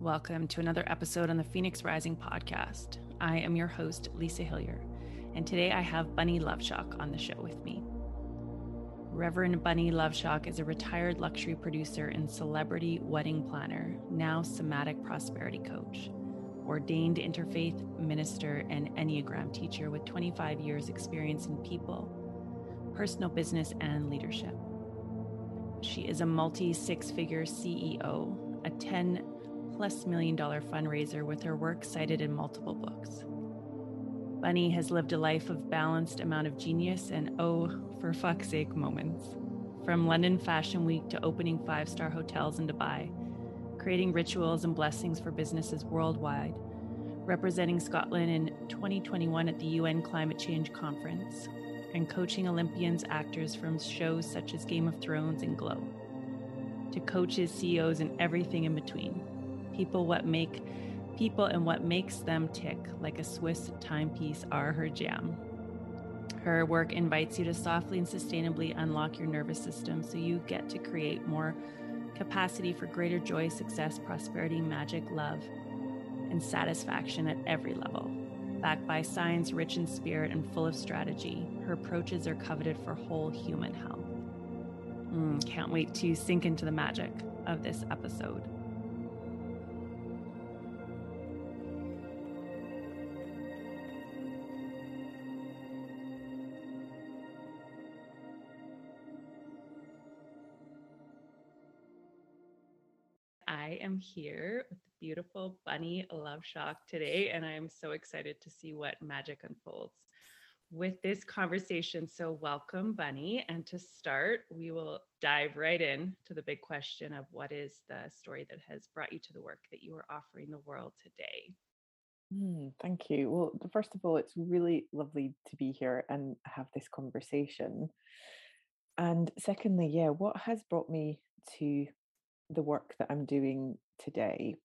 Welcome to another episode on the Phoenix Rising podcast. I am your host, Lisa Hillier, and today I have Bunny Love-Schock on the show with me. Reverend Bunny Love-Schock is a retired luxury producer and celebrity wedding planner, now somatic prosperity coach, ordained interfaith minister, and Enneagram teacher with 25 years' experience in people, personal business, and leadership. She is a multi six figure CEO, a 10 plus million dollar fundraiser with her work cited in multiple books. Bunny has lived a life of balanced amount of genius and oh, for fuck's sake moments. From London Fashion Week to opening five star hotels in Dubai, creating rituals and blessings for businesses worldwide, representing Scotland in 2021 at the UN Climate Change Conference, and coaching Olympians, actors from shows such as Game of Thrones and Glow, to coaches, CEOs, and everything in between. People what make people and what makes them tick like a Swiss timepiece are her jam. Her work invites you to softly and sustainably unlock your nervous system so you get to create more capacity for greater joy, success, prosperity, magic, love, and satisfaction at every level. Backed by science, rich in spirit, and full of strategy, her approaches are coveted for whole human health. Mm, can't wait to sink into the magic of this episode. Here with the beautiful Bunny Love-Schock today, and I am so excited to see what magic unfolds with this conversation. So, welcome, Bunny. And to start, we will dive right in to the big question of what is the story that has brought you to the work that you are offering the world today? Mm, thank you. Well, first of all, it's really lovely to be here and have this conversation. And secondly, yeah, what has brought me to the work that I'm doing today?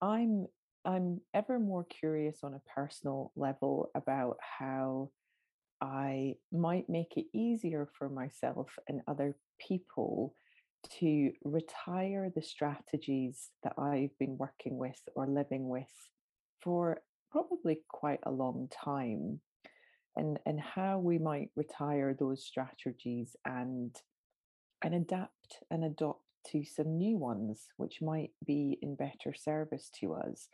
I'm I'm ever more curious on a personal level about how I might make it easier for myself and other people to retire the strategies that I've been working with or living with for probably quite a long time and and how we might retire those strategies and and adapt and adopt to some new ones which might be in better service to us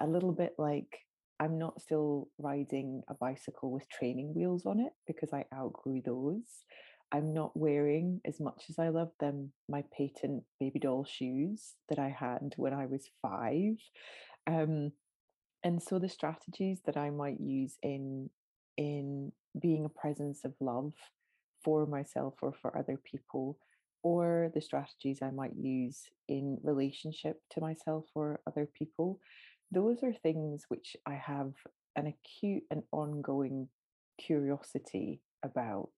a little bit like I'm not still riding a bicycle with training wheels on it because I outgrew those. I'm not wearing, as much as I love them, my patent baby doll shoes that I had when I was five. Um, and so the strategies that I might use in in being a presence of love for myself or for other people, or the strategies I might use in relationship to myself or other people, those are things which I have an acute and ongoing curiosity about.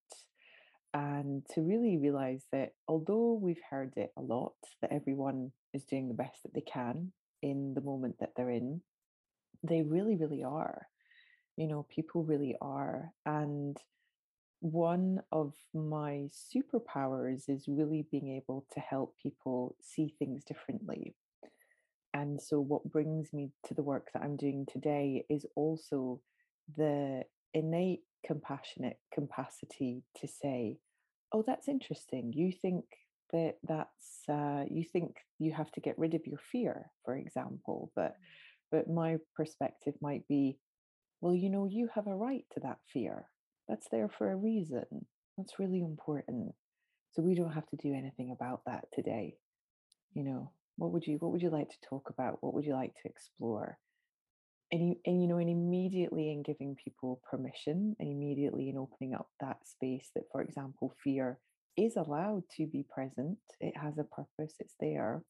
And to really realize that although we've heard it a lot, that everyone is doing the best that they can in the moment that they're in, they really, really are. You know, people really are. And one of my superpowers is really being able to help people see things differently and so, what brings me to the work that I'm doing today is also the innate compassionate capacity to say, Oh, that's interesting. You think that that's, uh, you think you have to get rid of your fear, for example. But, mm. but my perspective might be, well, you know, you have a right to that fear. That's there for a reason. That's really important. So we don't have to do anything about that today. You know, what would you what would you like to talk about what would you like to explore and you, and you know and immediately in giving people permission and immediately in opening up that space that for example fear is allowed to be present it has a purpose it's there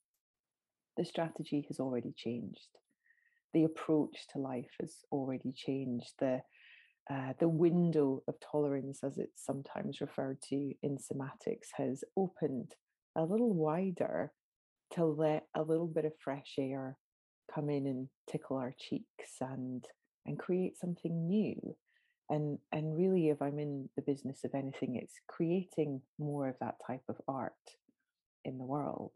the strategy has already changed the approach to life has already changed the uh, the window of tolerance as it's sometimes referred to in somatics has opened a little wider to let a little bit of fresh air come in and tickle our cheeks and and create something new. And and really if i'm in the business of anything it's creating more of that type of art in the world.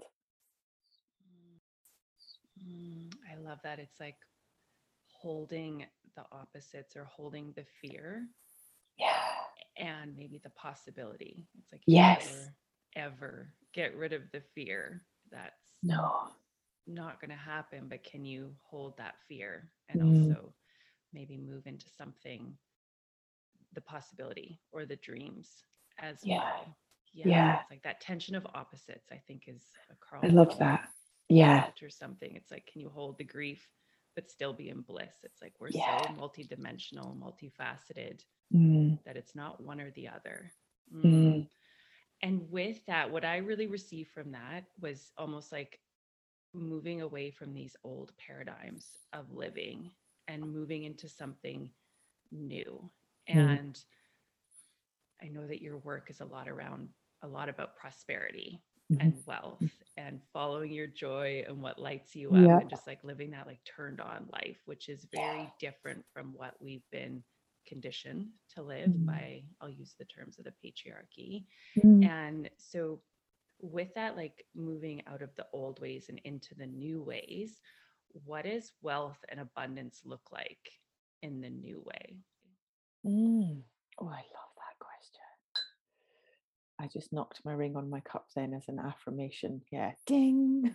Mm, I love that. It's like holding the opposites or holding the fear. Yeah. And maybe the possibility. It's like yes. ever get rid of the fear. That's no not going to happen, but can you hold that fear and Mm. also maybe move into something, the possibility or the dreams as Yeah. well? Yeah. yeah. It's like that tension of opposites, I think is a Carl I love that. Yeah. or something. It's like, can you hold the grief but still be in bliss? It's like we're Yeah. so multidimensional, multifaceted Mm, that it's not one or the other. mm, Mm. And with that, what I really received from that was almost like moving away from these old paradigms of living and moving into something new. Mm. And I know that your work is a lot around a lot about prosperity and wealth and following your joy and what lights you up Yeah. and just like living that like turned on life, which is very different from what we've been conditioned to live Mhm. by, I'll use the terms of the patriarchy. Mm, And so, with that, like moving out of the old ways and into the new ways, what does wealth and abundance look like in the new way? mm. Oh, I love that question. I just knocked my ring on my cup then as an affirmation. Yeah, ding.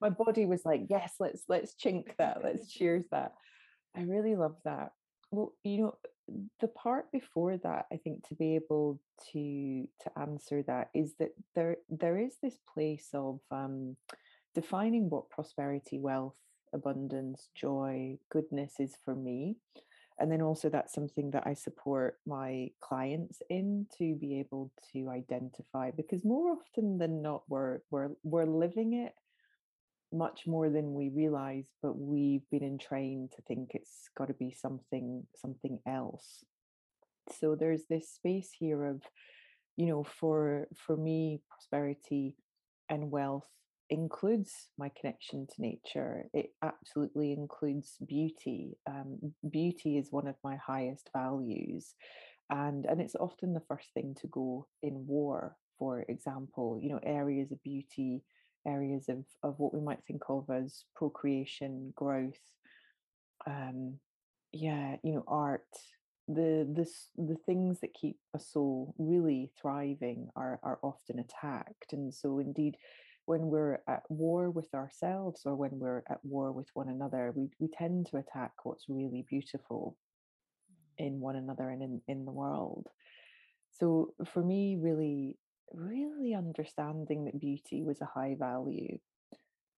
my body was like, yes, let's let's chink that, let's cheers that. I really love that. Well, you know, the part before that, I think to be able to to answer that is that there there is this place of um defining what prosperity, wealth, abundance, joy, goodness is for me and then also that's something that I support my clients in to be able to identify because more often than not we're we're we're living it much more than we realize but we've been entrained to think it's got to be something something else. So there's this space here of you know for for me prosperity and wealth includes my connection to nature it absolutely includes beauty um, beauty is one of my highest values and and it's often the first thing to go in war for example you know areas of beauty areas of of what we might think of as procreation growth um yeah you know art the this the things that keep a soul really thriving are are often attacked and so indeed when we're at war with ourselves or when we're at war with one another we, we tend to attack what's really beautiful in one another and in, in the world. So for me really really understanding that beauty was a high value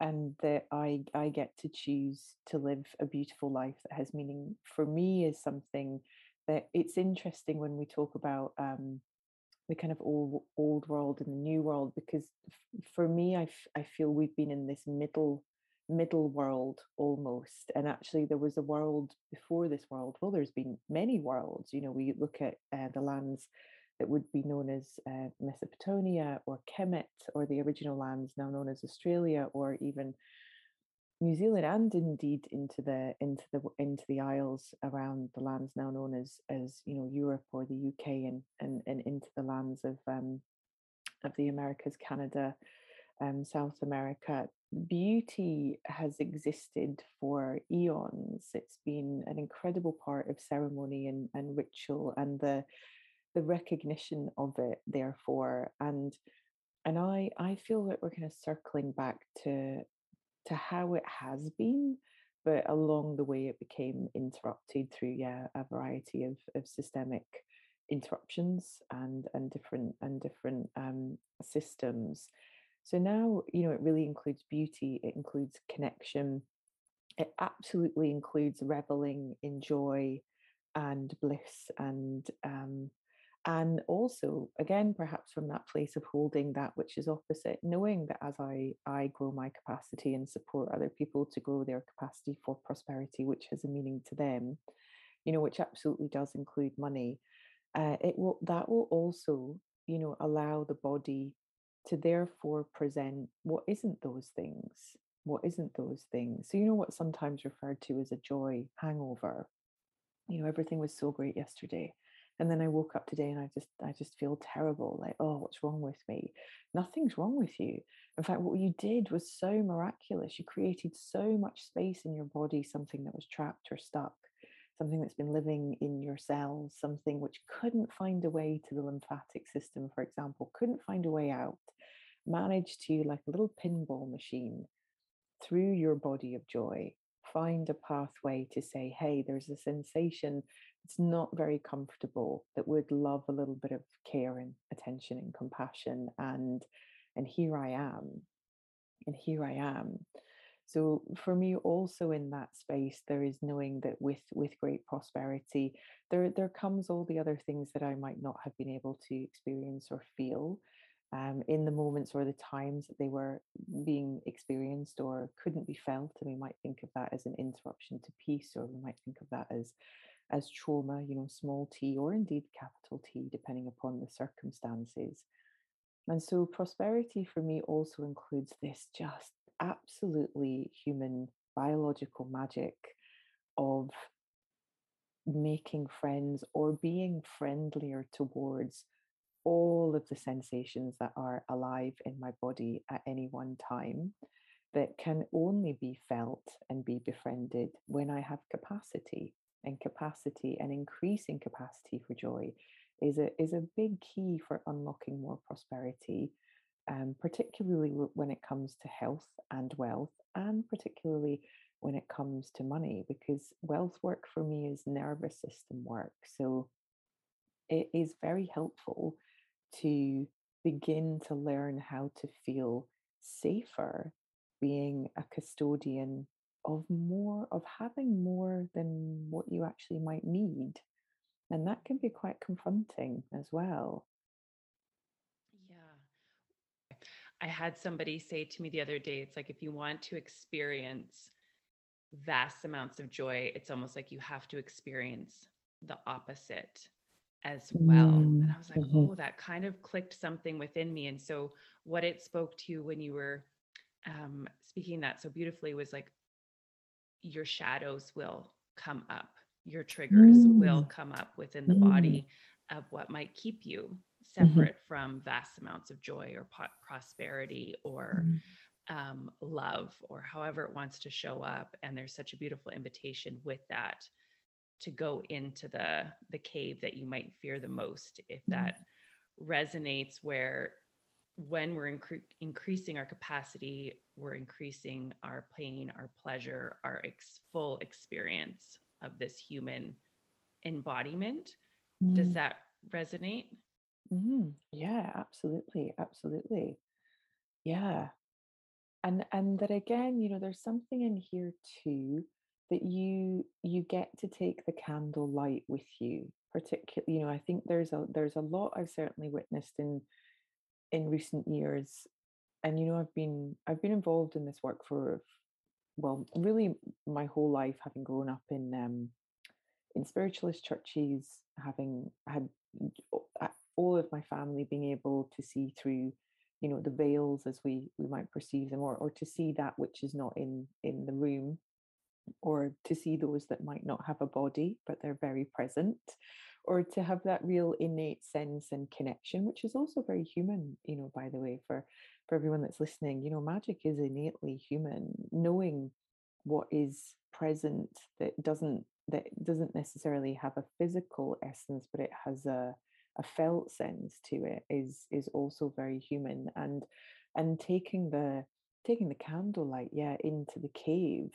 and that I I get to choose to live a beautiful life that has meaning for me is something that it's interesting when we talk about um, the kind of old old world and the new world because for me I, I feel we've been in this middle middle world almost. And actually there was a world before this world. Well there's been many worlds you know we look at uh, the lands that would be known as uh, Mesopotamia or Kemet or the original lands now known as Australia or even New Zealand and indeed into the into the into the isles around the lands now known as as you know Europe or the UK and and, and into the lands of um, of the Americas, Canada, um, South America. Beauty has existed for eons. It's been an incredible part of ceremony and, and ritual and the the recognition of it, therefore. And and I I feel that we're kind of circling back to to how it has been, but along the way it became interrupted through yeah a variety of, of systemic interruptions and and different and different um, systems. So now you know it really includes beauty, it includes connection, it absolutely includes reveling in joy and bliss and um, and also again perhaps from that place of holding that which is opposite knowing that as i i grow my capacity and support other people to grow their capacity for prosperity which has a meaning to them you know which absolutely does include money uh, it will that will also you know allow the body to therefore present what isn't those things what isn't those things. So you know what's sometimes referred to as a joy hangover? You know everything was so great yesterday and then i woke up today and i just i just feel terrible like oh what's wrong with me? Nothing's wrong with you. In fact what you did was so miraculous. You created so much space in your body something that was trapped or stuck something that's been living in your cells something which couldn't find a way to the lymphatic system for example couldn't find a way out managed to like a little pinball machine through your body of joy find a pathway to say hey there's a sensation it's not very comfortable that would love a little bit of care and attention and compassion and and here i am and here i am. So for me also in that space there is knowing that with with great prosperity there there comes all the other things that i might not have been able to experience or feel um, in the moments or the times that they were being experienced or couldn't be felt and we might think of that as an interruption to peace or we might think of that as as trauma, you know, small t or indeed capital T, depending upon the circumstances. And so prosperity for me also includes this just absolutely human biological magic of making friends or being friendlier towards all of the sensations that are alive in my body at any one time that can only be felt and be befriended when I have capacity and capacity and increasing capacity for joy is a is a big key for unlocking more prosperity um, particularly when it comes to health and wealth and particularly when it comes to money because wealth work for me is nervous system work so it is very helpful to begin to learn how to feel safer being a custodian of more of having more than what you actually might need. And that can be quite confronting as well. Yeah. I had somebody say to me the other day it's like if you want to experience vast amounts of joy it's almost like you have to experience the opposite as well mm, and i was like mm-hmm. oh that kind of clicked something within me and so what it spoke to when you were um, speaking that so beautifully was like your shadows will come up your triggers mm. will come up within the mm. body of what might keep you mm-hmm. separate mm-hmm. from vast amounts of joy or po- prosperity or mm. um, love or however it wants to show up and there's such a beautiful invitation with that to go into the the cave that you might fear the most if mm. that resonates where when we're incre- increasing our capacity, we're increasing our pain, our pleasure, our ex- full experience of this human embodiment. Mm. Does that resonate? Mm. Yeah, absolutely, absolutely. Yeah, and and that again, you know, there's something in here too that you you get to take the candle light with you. Particularly, you know, I think there's a there's a lot I've certainly witnessed in in recent years and you know i've been i've been involved in this work for well really my whole life having grown up in um in spiritualist churches having had all of my family being able to see through you know the veils as we we might perceive them or or to see that which is not in in the room or to see those that might not have a body but they're very present or to have that real innate sense and connection which is also very human you know by the way for for everyone that's listening. You know magic is innately human. Knowing what is present that doesn't that doesn't necessarily have a physical essence but it has a a felt sense to it is is also very human. And and taking the taking the candlelight yeah into the cave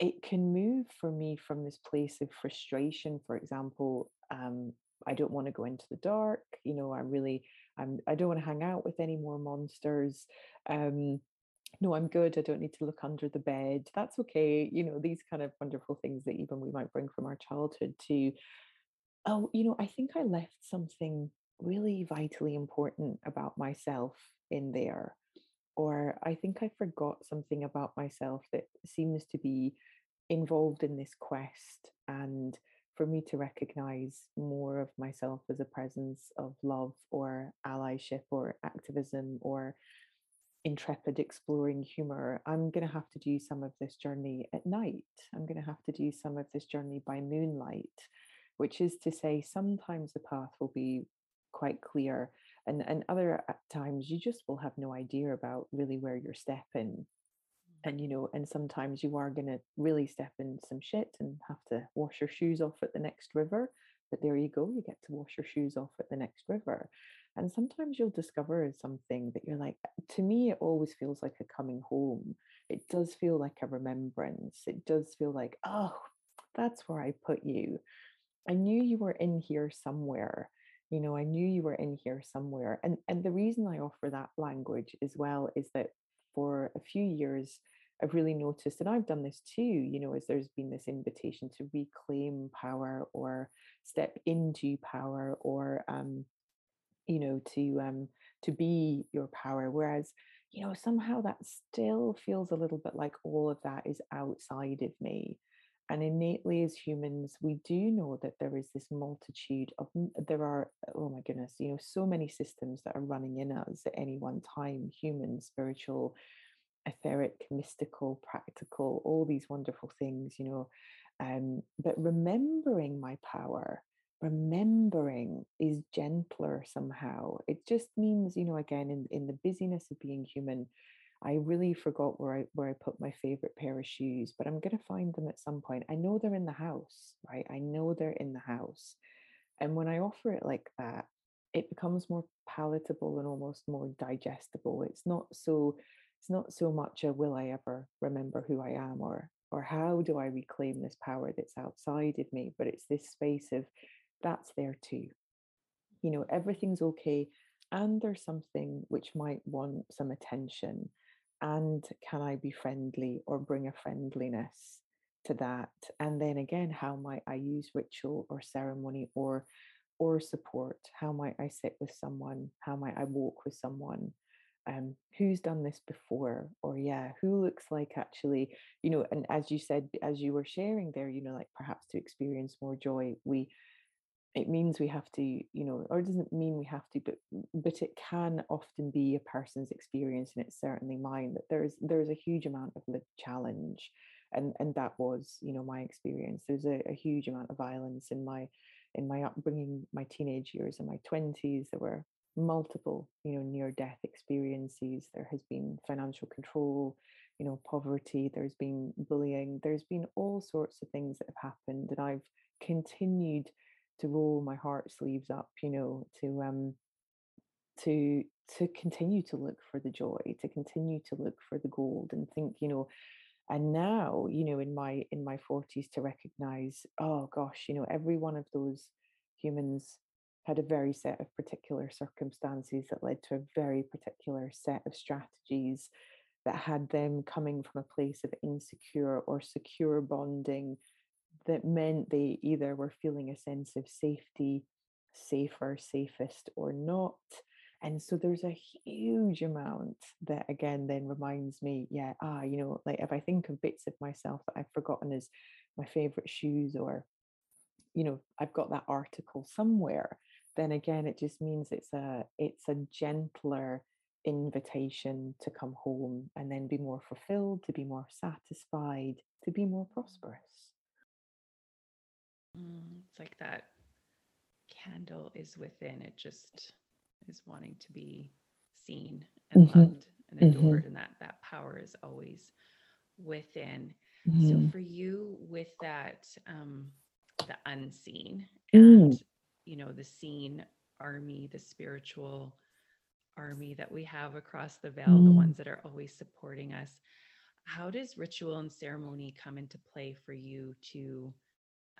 it can move for me from this place of frustration for example um, I don't want to go into the dark. You know, I really, I'm, I don't want to hang out with any more monsters. Um, no, I'm good. I don't need to look under the bed. That's okay. You know, these kind of wonderful things that even we might bring from our childhood to, oh, you know, I think I left something really vitally important about myself in there. Or I think I forgot something about myself that seems to be involved in this quest. And for me to recognize more of myself as a presence of love or allyship or activism or intrepid exploring humor i'm going to have to do some of this journey at night i'm going to have to do some of this journey by moonlight which is to say, sometimes the path will be quite clear, and, and other uh, times you just will have no idea about really where you're stepping. Mm. And you know, and sometimes you are going to really step in some shit and have to wash your shoes off at the next river. But there you go, you get to wash your shoes off at the next river. And sometimes you'll discover something that you're like, to me, it always feels like a coming home. It does feel like a remembrance. It does feel like, oh, that's where I put you. I knew you were in here somewhere. You know, I knew you were in here somewhere. And and the reason I offer that language as well is that for a few years, I've really noticed, and I've done this too, you know, as there's been this invitation to reclaim power or step into power or um, you know to um to be your power whereas you know somehow that still feels a little bit like all of that is outside of me and innately as humans we do know that there is this multitude of there are oh my goodness you know so many systems that are running in us at any one time human spiritual etheric mystical practical all these wonderful things you know um, but remembering my power remembering is gentler somehow. It just means, you know, again, in, in the busyness of being human, I really forgot where I where I put my favorite pair of shoes, but I'm gonna find them at some point. I know they're in the house, right? I know they're in the house. And when I offer it like that, it becomes more palatable and almost more digestible. It's not so it's not so much a will I ever remember who I am or or how do I reclaim this power that's outside of me, but it's this space of that's there too. You know, everything's okay. And there's something which might want some attention. And can I be friendly or bring a friendliness to that? And then again, how might I use ritual or ceremony or or support? How might I sit with someone? How might I walk with someone? Um, who's done this before or yeah who looks like actually you know and as you said as you were sharing there you know like perhaps to experience more joy we it means we have to you know or it doesn't mean we have to but but it can often be a person's experience and it's certainly mine that there's there's a huge amount of lived challenge and and that was you know my experience. There's a, a huge amount of violence in my in my upbringing my teenage years and my 20s there were multiple you know near death experiences. There has been financial control you know poverty. There's been bullying. There's been all sorts of things that have happened and i've continued to roll my heart sleeves up, you know, to um to to continue to look for the joy, to continue to look for the gold and think, you know, and now, you know, in my in my 40s to recognize, oh gosh, you know, every one of those humans had a very set of particular circumstances that led to a very particular set of strategies that had them coming from a place of insecure or secure bonding that meant they either were feeling a sense of safety, safer, safest, or not. And so there's a huge amount that again then reminds me, yeah, ah, you know, like if I think of bits of myself that I've forgotten as my favorite shoes or, you know, I've got that article somewhere, then again it just means it's a it's a gentler invitation to come home and then be more fulfilled, to be more satisfied, to be more prosperous. Mm, it's like that candle is within. It just is wanting to be seen and mm-hmm. loved and mm-hmm. adored, mm-hmm. and that that power is always within. Mm-hmm. So for you, with that, um, the unseen and mm. you know the seen army, the spiritual army that we have across the veil, the mm. ones that are always supporting us. How does ritual and ceremony come into play for you to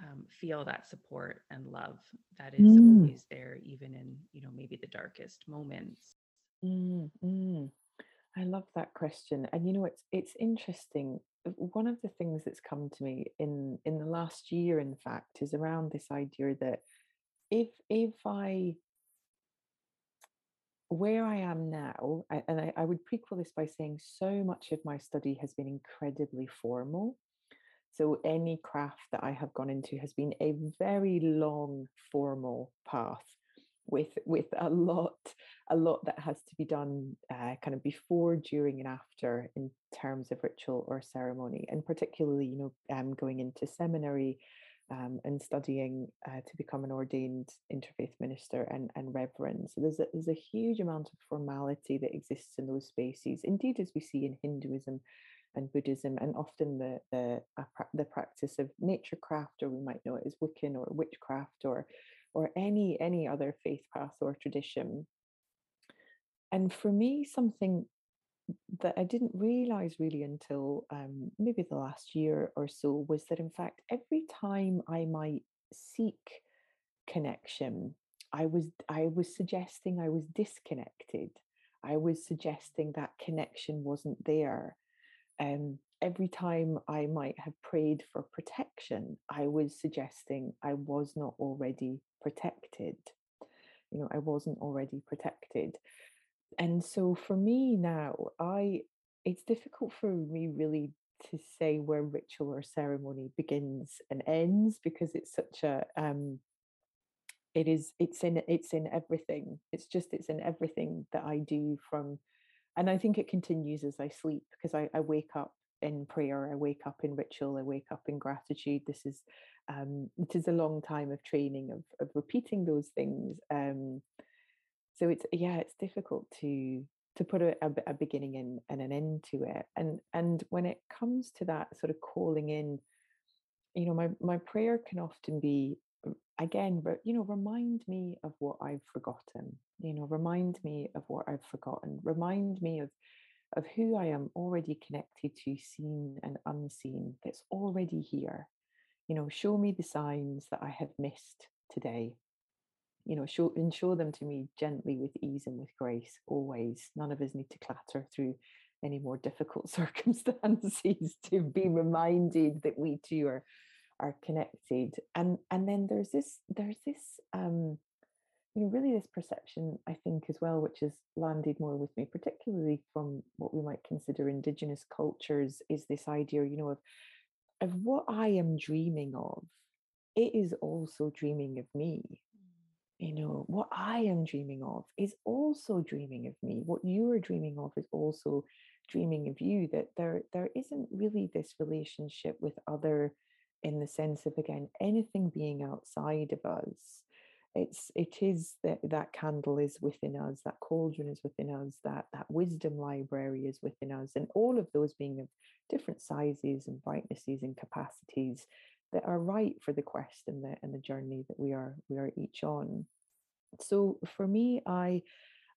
um, feel that support and love that is mm. always there even in you know maybe the darkest moments mm, mm. i love that question and you know it's it's interesting uh, one of the things that's come to me in in the last year in fact is around this idea that if if i where I am now, and I, I would prequel this by saying so much of my study has been incredibly formal. So any craft that I have gone into has been a very long formal path with with a lot a lot that has to be done uh, kind of before during and after in terms of ritual or ceremony and particularly you know um, going into seminary um, and studying uh, to become an ordained interfaith minister and, and reverend. So there's a, there's a huge amount of formality that exists in those spaces, indeed, as we see in Hinduism and Buddhism, and often the the the practice of nature craft, or we might know it as Wiccan or witchcraft, or or any any other faith path or tradition. And for me, something that I didn't realize really until um, maybe the last year or so was that in fact every time I might seek connection, I was I was suggesting I was disconnected. I was suggesting that connection wasn't there. Um, every time I might have prayed for protection, I was suggesting I was not already protected. You know, I wasn't already protected and so for me now i it's difficult for me really to say where ritual or ceremony begins and ends because it's such a um it is it's in it's in everything it's just it's in everything that i do from and i think it continues as i sleep because i, I wake up in prayer i wake up in ritual i wake up in gratitude. This is um it is a long time of training of, of repeating those things um so it's yeah it's difficult to to put a, a, beginning and, and an end to it. And and when it comes to that sort of calling in you know my my prayer can often be again but you know remind me of what i've forgotten you know remind me of what i've forgotten remind me of of who i am already connected to seen and unseen that's already here. You know show me the signs that i have missed today. You know show and show them to me gently with ease and with grace always. None of us need to clatter through any more difficult circumstances to be reminded that we too are are connected and and then there's this there's this um you know really this perception i think as well which has landed more with me particularly from what we might consider indigenous cultures is this idea you know of of what i am dreaming of. It is also dreaming of me. You know what i am dreaming of is also dreaming of me. What you are dreaming of is also dreaming of you that there there isn't really this relationship with other in the sense of again anything being outside of us it's it is that that candle is within us that cauldron is within us that that wisdom library is within us and all of those being of different sizes and brightnesses and capacities that are right for the quest and the and the journey that we are we are each on. So for me, I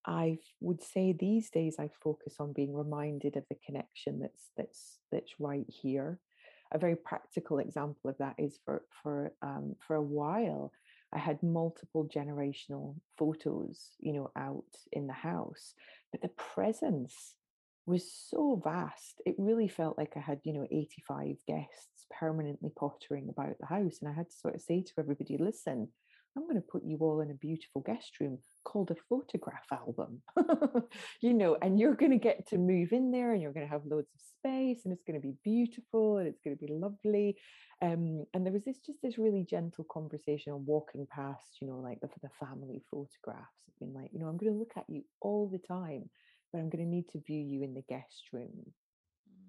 I would say these days I focus on being reminded of the connection that's that's that's right here. A very practical example of that is for for um, for a while I had multiple generational photos, you know, out in the house, but the presence was so vast. It really felt like I had, you know, 85 guests permanently pottering about the house. And I had to sort of say to everybody, listen, I'm going to put you all in a beautiful guest room called a photograph album, you know, and you're going to get to move in there and you're going to have loads of space and it's going to be beautiful and it's going to be lovely. Um, and there was this just this really gentle conversation on walking past, you know, like the, the family photographs, being like, you know, I'm going to look at you all the time but I'm going to need to view you in the guest room. Mm.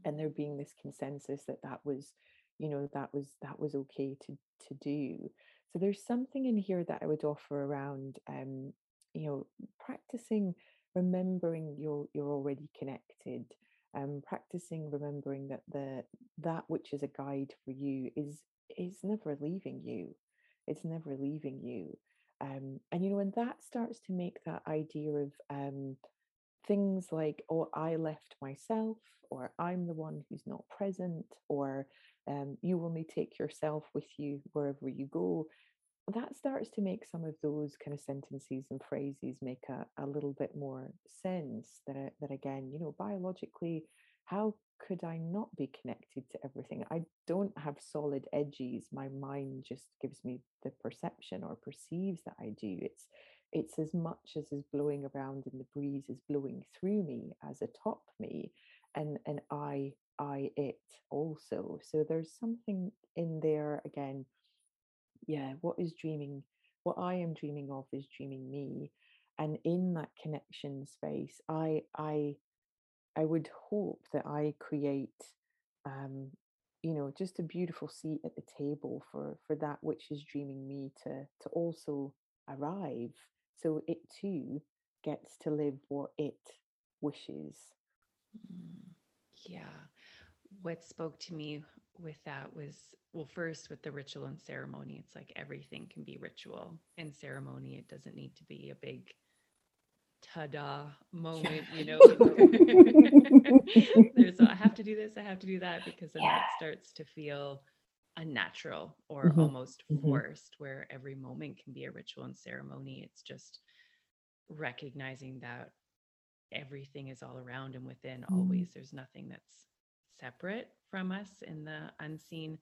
And there being this consensus that that was, you know, that was that was okay to to do. So there's something in here that I would offer around, um, you know, practicing remembering you're you're already connected. Um, practicing remembering that the that which is a guide for you is is never leaving you. It's never leaving you. Um, and you know, when that starts to make that idea of um, things like, oh, I left myself, or I'm the one who's not present, or um, you only take yourself with you wherever you go. That starts to make some of those kind of sentences and phrases make a, a little bit more sense. That, that again, you know, biologically, how could I not be connected to everything? I don't have solid edges. My mind just gives me the perception or perceives that I do. It's it's as much as is blowing around in the breeze is blowing through me as atop me and and i i it also so there's something in there again yeah what is dreaming what i am dreaming of is dreaming me and in that connection space i i i would hope that i create um you know just a beautiful seat at the table for for that which is dreaming me to to also arrive so it too gets to live what it wishes Mm, Yeah. What spoke to me with that was, well, first with the ritual and ceremony, it's like everything can be ritual and ceremony. It doesn't need to be a big ta-da moment, you know. There's a, I have to do this, I have to do that because then yeah that starts to feel unnatural or hmm almost hmm forced, where every moment can be a ritual and ceremony. It's just recognizing that everything is all around and within always. There's nothing that's separate from us in the unseen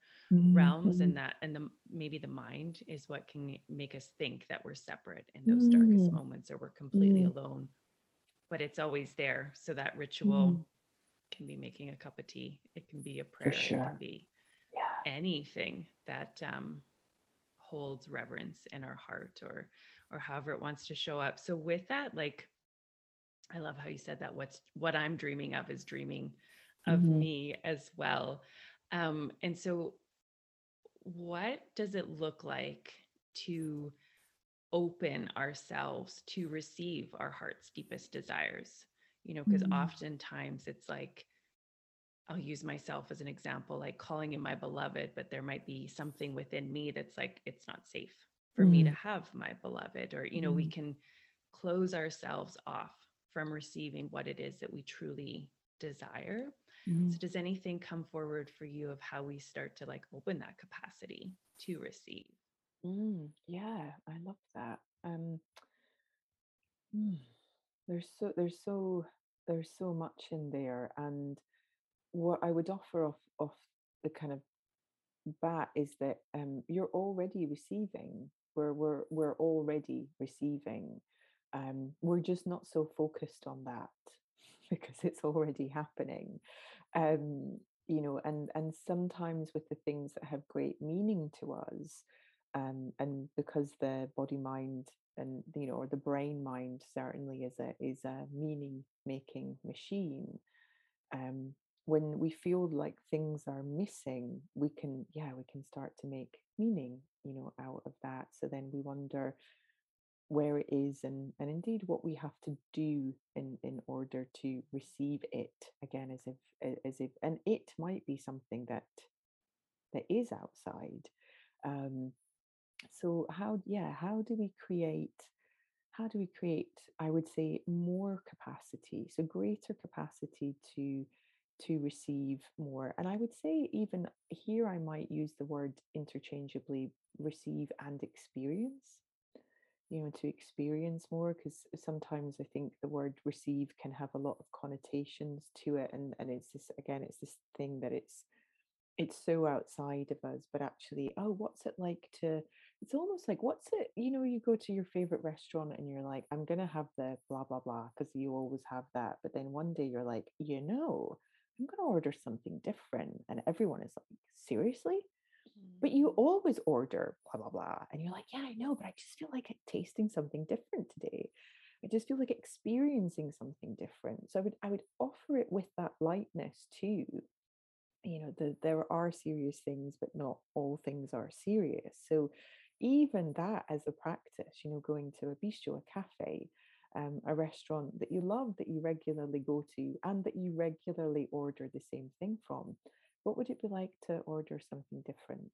realms hmm and that and the maybe the mind is what can make us think that we're separate in those darkest hmm moments or we're completely hmm alone. But it's always there so that hmm ritual can be making a cup of tea. It can be a prayer. It can be yeah. anything that um, holds reverence in our heart or or however it wants to show up. So with that like I love how you said that. What's what I'm dreaming of is dreaming of hmm me as well. Um, and so, what does it look like to open ourselves to receive our heart's deepest desires? You know, because hmm oftentimes it's like, I'll use myself as an example, like calling in my beloved, but there might be something within me that's like, it's not safe for me to hmm have my beloved, or, you know, we hmm can close ourselves off from receiving what it is that we truly desire. Hmm So, does anything come forward for you of how we start to like open that capacity to receive? Mm, yeah, I love that. Um, mm, there's so there's so there's so much in there, and what I would offer off off the kind of bat is that um, you're already receiving. We're we're we're already receiving. Um, we're just not so focused on that because it's already happening. Um, you know, and and sometimes with the things that have great meaning to us, um, and because the body mind and you know or the brain mind certainly is a is a meaning making machine um, when we feel like things are missing, we can, yeah, we can start to make meaning, you know, out of that. So then we wonder where it is and and indeed what we have to do in in order to receive it again as if as if and it might be something that that is outside. Um so how yeah how do we create how do we create i would say more capacity so greater capacity to to receive more? And i would say even here i might use the word interchangeably receive and experience you know to experience more because sometimes i think the word receive can have a lot of connotations to it and and it's this again it's this thing that it's it's so outside of us but actually oh what's it like to it's almost like what's it you know you go to your favorite restaurant and you're like i'm gonna have the blah blah blah because you always have that but then one day you're like you know i'm gonna order something different and everyone is like seriously but you always order blah blah blah and you're like yeah i know but i just feel like tasting something different today. I just feel like experiencing something different. So i would i would offer it with that lightness too. You know the, there are serious things but not all things are serious. So even that as a practice you know going to a bistro a cafe um, a restaurant that you love that you regularly go to and that you regularly order the same thing from what would it be like to order something different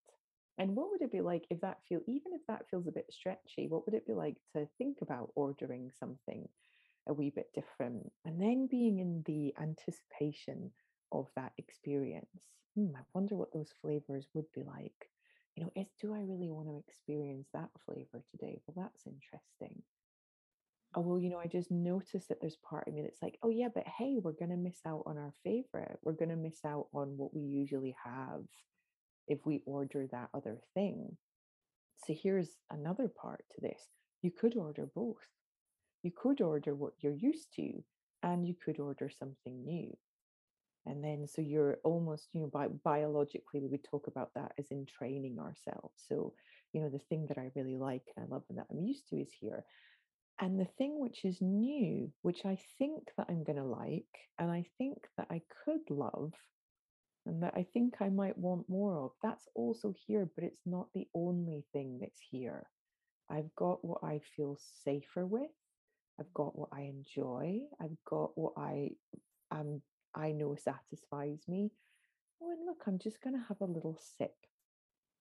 and what would it be like if that feel even if that feels a bit stretchy what would it be like to think about ordering something a wee bit different and then being in the anticipation of that experience. Hmm, I wonder what those flavors would be like. You know, is do I really want to experience that flavor today? Well, that's interesting. Oh, well, you know, I just noticed that there's part of me that's like, oh yeah, but hey, we're gonna miss out on our favorite. We're gonna miss out on what we usually have if we order that other thing. So here's another part to this. You could order both. You could order what you're used to, and you could order something new. And then, so you're almost, you know, bi- biologically, we would talk about that as in training ourselves. So, you know, the thing that I really like and I love and that I'm used to is here. And the thing which is new, which I think that I'm going to like, and I think that I could love, and that I think I might want more of. That's also here, but it's not the only thing that's here. I've got what I feel safer with. I've got what I enjoy. I've got what I um I know satisfies me. Oh, and look, I'm just gonna have a little sip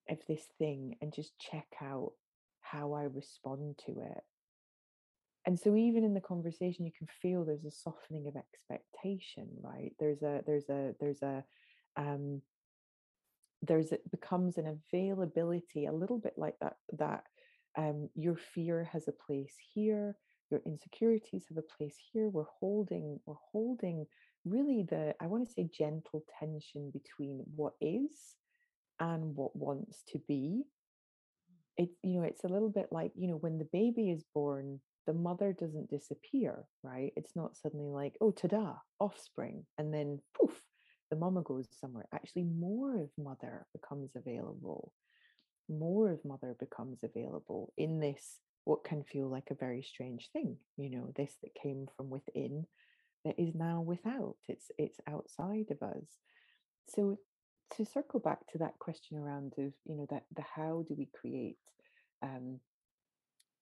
of this thing and just check out how I respond to it. And so even in the conversation, you can feel there's a softening of expectation, right? There's a there's a there's a um there's it becomes an availability a little bit like that that um your fear has a place here your insecurities have a place here we're holding we're holding really the i want to say gentle tension between what is and what wants to be it's you know it's a little bit like you know when the baby is born the mother doesn't disappear right? It's not suddenly like oh ta-da offspring and then poof the mama goes somewhere. Actually more of mother becomes available. More of mother becomes available in this what can feel like a very strange thing you know this that came from within that is now without. It's it's outside of us. So to circle back to that question around of you know that the how do we create um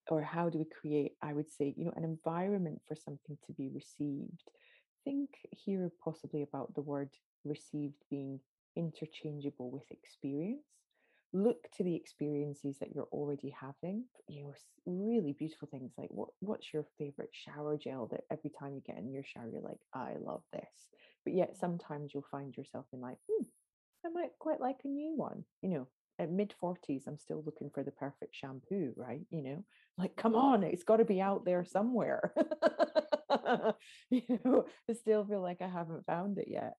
or how do we create i would say you know an environment for something to be received? Think here possibly about the word received being interchangeable with experience. Look to the experiences that you're already having you know really beautiful things like what what's your favorite shower gel that every time you get in your shower you're like i love this but yet sometimes you'll find yourself in like hmm, i might quite like a new one you know at mid 40s i'm still looking for the perfect shampoo right you know like come on it's got to be out there somewhere you know i still feel like i haven't found it yet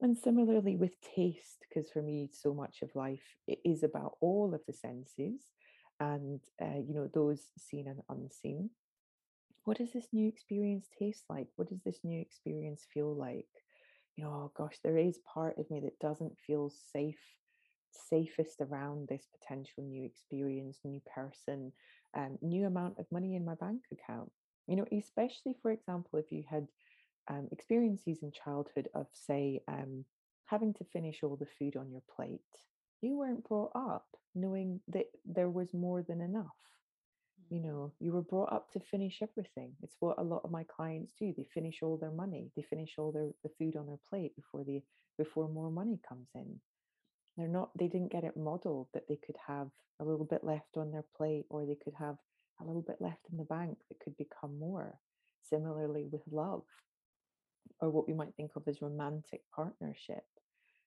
and similarly with taste, because for me, so much of life is about all of the senses and, uh, you know, those seen and unseen. What does this new experience taste like? What does this new experience feel like? You know, oh gosh, there is part of me that doesn't feel safe, safest around this potential new experience, new person, um, new amount of money in my bank account. You know, especially for example, if you had um, experiences in childhood of, say, um, having to finish all the food on your plate. You weren't brought up knowing that there was more than enough. You mm. know, you were brought up to finish everything. It's what a lot of my clients do. They finish all their money. They finish all their the food on their plate before they before more money comes in. They're not. They didn't get it modeled that they could have a little bit left on their plate, or they could have a little bit left in the bank that could become more. Similarly with love, or what we might think of as romantic partnership.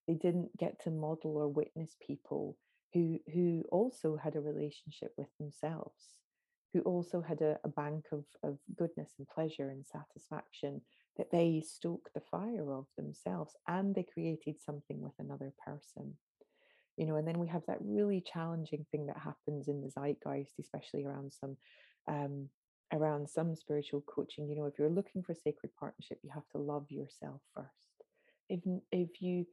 They didn't get to model or witness people who who also had a relationship with themselves, who also had a, a bank of, of goodness and pleasure and satisfaction that they stoked the fire of themselves and they created something with another person. You know, and then we have that really challenging thing that happens in the zeitgeist, especially around some um, around some spiritual coaching you know if you're looking for sacred partnership you have to love yourself first. If if you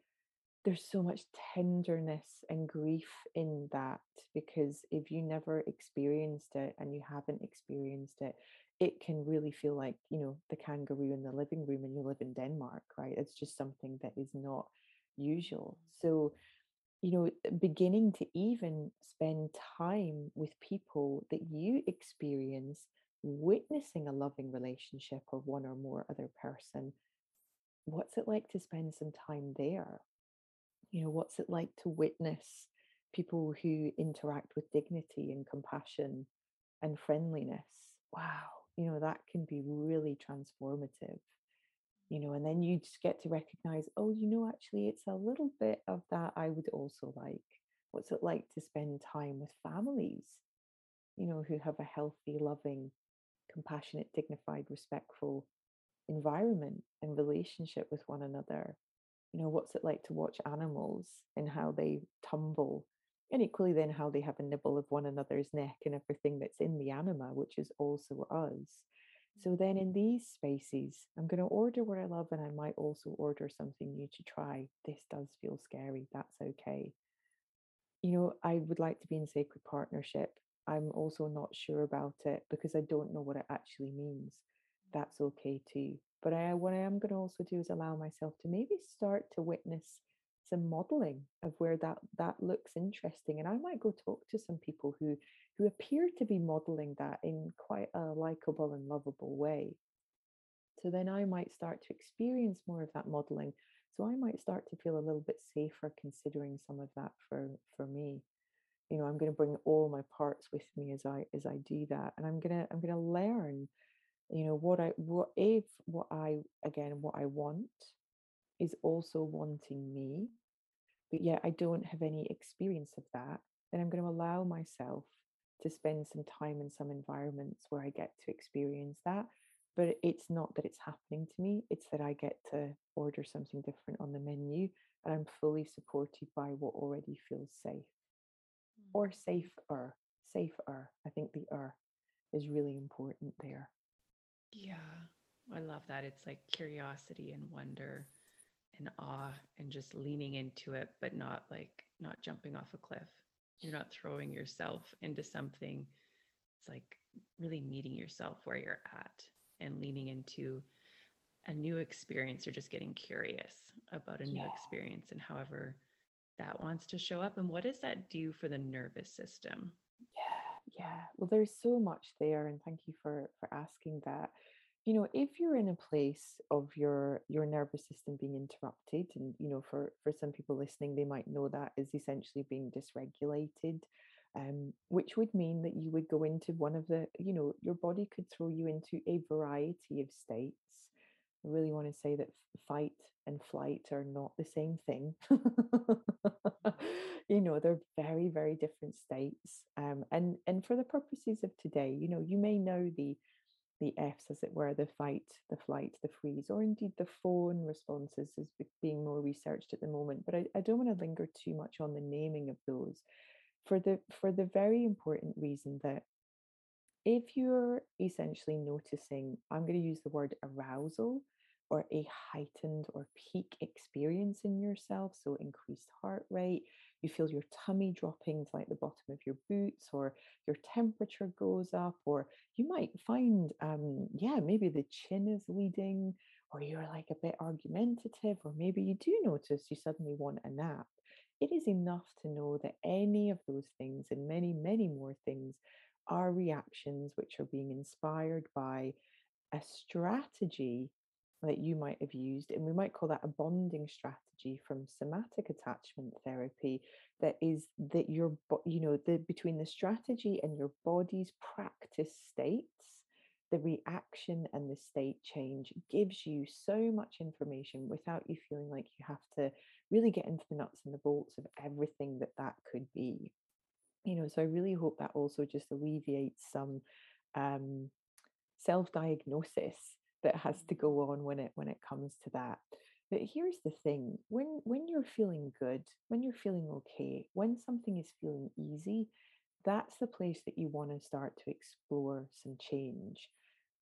there's so much tenderness and grief in that because if you never experienced it and you haven't experienced it it can really feel like you know the kangaroo in the living room and you live in denmark right? It's just something that is not usual. So you know beginning to even spend time with people that you experience witnessing a loving relationship of one or more other person, what's it like to spend some time there? You know, what's it like to witness people who interact with dignity and compassion and friendliness? Wow, you know, that can be really transformative. You know, and then you just get to recognize, oh, you know, actually, it's a little bit of that I would also like. What's it like to spend time with families, you know, who have a healthy, loving compassionate, dignified, respectful environment and relationship with one another. You know, what's it like to watch animals and how they tumble, and equally then how they have a nibble of one another's neck and everything that's in the anima, which is also us. So then in these spaces, I'm going to order what I love and I might also order something new to try. This does feel scary. That's okay. You know, I would like to be in sacred partnership I'm also not sure about it because I don't know what it actually means. That's okay too. But I, what I am going to also do is allow myself to maybe start to witness some modeling of where that that looks interesting and i might go talk to some people who who appear to be modeling that in quite a likable and lovable way. So then i might start to experience more of that modeling. So i might start to feel a little bit safer considering some of that for for me. You know i'm going to bring all my parts with me as i as i do that and i'm going to i'm to learn you know what i what if what i again what i want is also wanting me but yet i don't have any experience of that then i'm going to allow myself to spend some time in some environments where i get to experience that but it's not that it's happening to me it's that i get to order something different on the menu and i'm fully supported by what already feels safe or Mm. safer safer i think the er is really important there Yeah, I love that. It's like curiosity and wonder and awe and just leaning into it, but not like not jumping off a cliff. You're not throwing yourself into something. It's like really meeting yourself where you're at and leaning into a new experience or just getting curious about a new yeah experience and however that wants to show up. And what does that do for the nervous system? Yeah, yeah. Well, there's so much there, and thank you for for asking that. You know, if you're in a place of your your nervous system being interrupted, and you know, for for some people listening, they might know that is essentially being dysregulated, um, which would mean that you would go into one of the, you know, your body could throw you into a variety of states. I really want to say that fight and flight are not the same thing. you know, they're very, very different states. Um, and and for the purposes of today, you know, you may know the the Fs, as it were, the fight, the flight, the freeze, or indeed the fawn responses is being more researched at the moment. But I, I don't want to linger too much on the naming of those for the for the very important reason that if you're essentially noticing, I'm going to use the word arousal or a heightened or peak experience in yourself, so increased heart rate, you feel your tummy dropping to like the bottom of your boots, or your temperature goes up, or you might find, um, yeah, maybe the chin is leading, or you're like a bit argumentative, or maybe you do notice you suddenly want a nap. It is enough to know that any of those things and many, many more things are reactions which are being inspired by a strategy that you might have used, and we might call that a bonding strategy from somatic attachment therapy. That is that your, you know, the between the strategy and your body's practice states, the reaction and the state change gives you so much information without you feeling like you have to really get into the nuts and the bolts of everything that that could be you know so i really hope that also just alleviates some um self-diagnosis that has to go on when it when it comes to that. But here's the thing when when you're feeling good when you're feeling okay when something is feeling easy that's the place that you want to start to explore some change.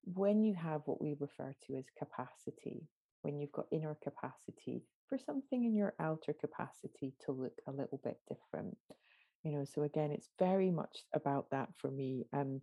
When you have what we refer to as capacity when you've got inner capacity for something in your outer capacity to look a little bit different. You know so again it's very much about that for me. Um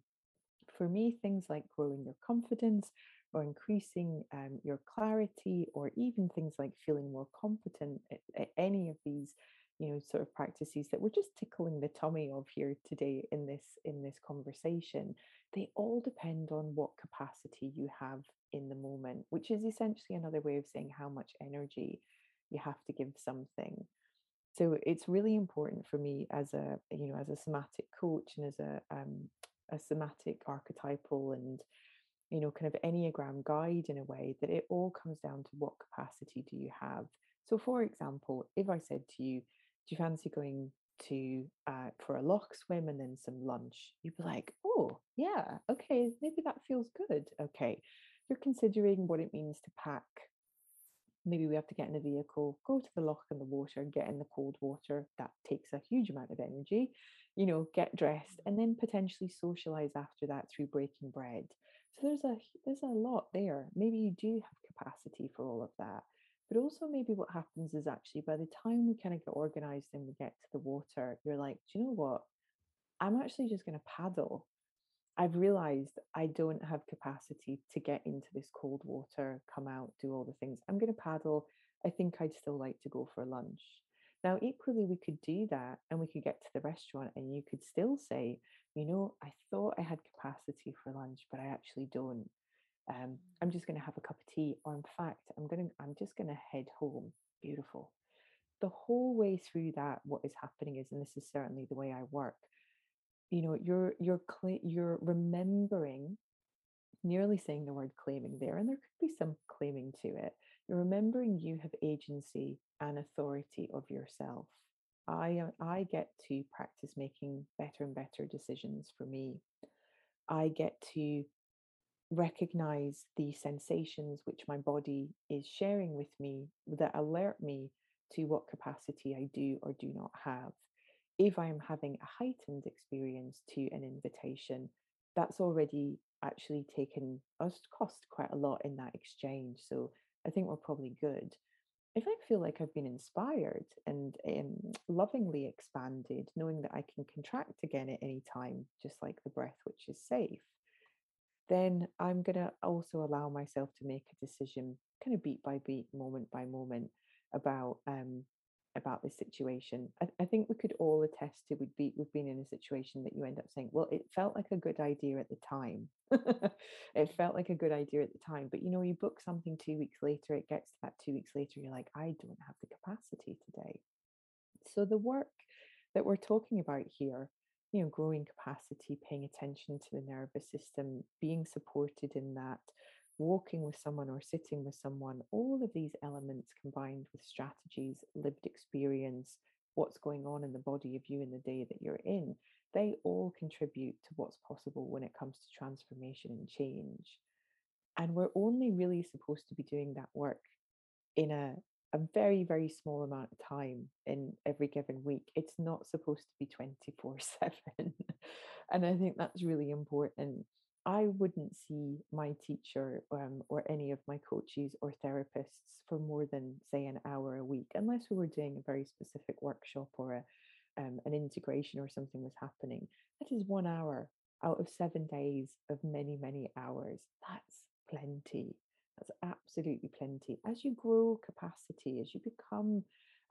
for me things like growing your confidence or increasing um, your clarity or even things like feeling more competent at, at any of these you know sort of practices that we're just tickling the tummy of here today in this in this conversation they all depend on what capacity you have in the moment which is essentially another way of saying how much energy you have to give something. So it's really important for me as a you know as a somatic coach and as a um, a somatic archetypal and you know kind of enneagram guide in a way that it all comes down to what capacity do you have so for example if i said to you do you fancy going to uh, for a loch swim and then some lunch you'd be like oh yeah okay maybe that feels good okay you're considering what it means to pack maybe we have to get in a vehicle, go to the loch in the water, get in the cold water. That takes a huge amount of energy, you know, get dressed, and then potentially socialize after that through breaking bread. So there's a there's a lot there. Maybe you do have capacity for all of that. But also maybe what happens is actually by the time we kind of get organized and we get to the water, you're like, do you know what? I'm actually just going to paddle I've realized I don't have capacity to get into this cold water, come out, do all the things. I'm going to paddle. I think I'd still like to go for lunch. Now, equally, we could do that and we could get to the restaurant and you could still say, you know, I thought I had capacity for lunch, but I actually don't. Um, I'm just going to have a cup of tea, or in fact, I'm going to, I'm just going to head home. Beautiful. The whole way through that, what is happening is, and this is certainly the way I work, you know, you're you're cl- you're remembering nearly saying the word claiming there, and there could be some claiming to it. Remembering you have agency and authority of yourself. I, uh, I get to practice making better and better decisions for me. I get to recognize the sensations which my body is sharing with me that alert me to what capacity I do or do not have. If I am having a heightened experience to an invitation, that's already actually taken us cost quite a lot in that exchange. So I think we're probably good. If I feel like I've been inspired and um, lovingly expanded, knowing that I can contract again at any time, just like the breath, which is safe, then I'm going to also allow myself to make a decision, kind of beat by beat, moment by moment, about um, about this situation. I, I, think we could all attest to we'd be we've been in a situation that you end up saying, well, it felt like a good idea at the time. it felt like a good idea at the time. But you know, you book something two weeks later, it gets to that two weeks later, you're like, I don't have the capacity today. So the work that we're talking about here, you know, growing capacity, paying attention to the nervous system, being supported in that, walking with someone or sitting with someone, all of these elements combined with strategies, lived experience, what's going on in the body of you in the day that you're in, they all contribute to what's possible when it comes to transformation and change. And we're only really supposed to be doing that work in a, a very, very small amount of time in every given week. It's not supposed to be 24 7. and I think that's really important I wouldn't see my teacher um, or any of my coaches or therapists for more than, say, an hour a week, unless we were doing a very specific workshop or a, um, an integration or something was happening. That is one hour out of seven days of many, many hours. That's plenty. That's absolutely plenty. As you grow capacity, as you become,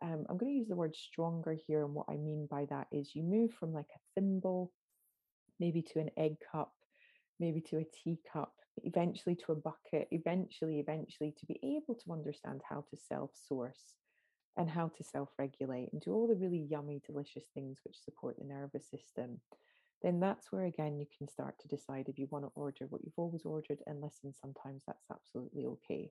um, I'm going to use the word stronger here. And what I mean by that is you move from like a thimble, maybe to an egg cup maybe to a teacup, eventually to a bucket, eventually, eventually to be able to understand how to self source and how to self regulate and do all the really yummy, delicious things which support the nervous system, then that's where again you can start to decide if you want to order what you've always ordered and listen, sometimes that's absolutely okay.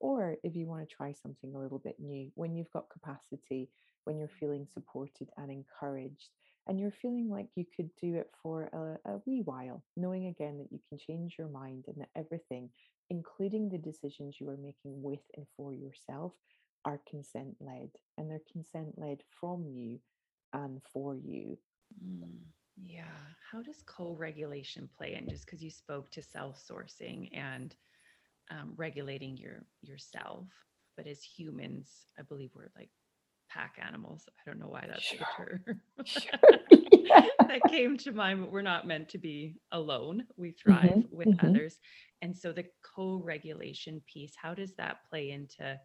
Or if you want to try something a little bit new, when you've got capacity, when you're feeling supported and encouraged, and you're feeling like you could do it for a, a wee while, knowing again that you can change your mind and that everything, including the decisions you are making with and for yourself, are consent led and they're consent led from you and for you. Mm, yeah. How does co regulation play in? Just because you spoke to self sourcing and um, regulating your yourself, but as humans, I believe we're like pack animals. I don't know why that's sure. the term sure. that came to mind. But we're not meant to be alone. We thrive mm-hmm. with mm-hmm. others. And so the co-regulation piece, how does that play into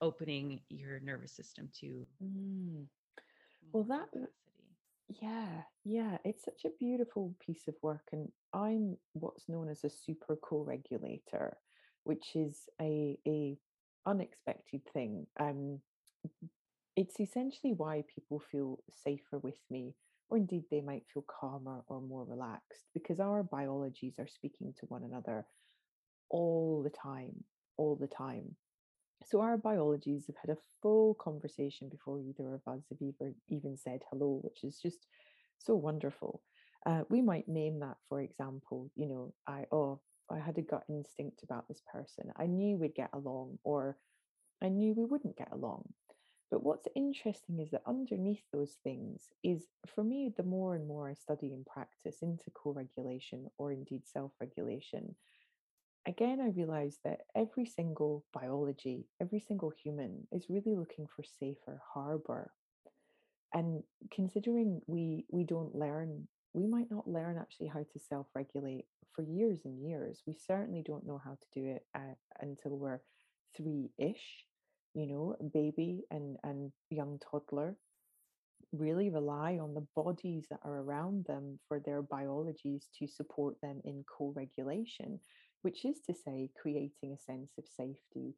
opening your nervous system to mm. well that yeah yeah it's such a beautiful piece of work and i'm what's known as a super co-regulator which is a a unexpected thing um it's essentially why people feel safer with me, or indeed they might feel calmer or more relaxed, because our biologies are speaking to one another all the time, all the time. So our biologies have had a full conversation before either of us have ever even said hello, which is just so wonderful. Uh, we might name that, for example, you know, I oh, I had a gut instinct about this person. I knew we'd get along, or I knew we wouldn't get along. But what's interesting is that underneath those things is, for me, the more and more I study and practice into co regulation or indeed self regulation, again, I realize that every single biology, every single human is really looking for safer harbor. And considering we we don't learn, we might not learn actually how to self-regulate for years and years. We certainly don't know how to do it uh, until we're three-ish you know, baby and, and young toddler really rely on the bodies that are around them for their biologies to support them in co regulation, which is to say, creating a sense of safety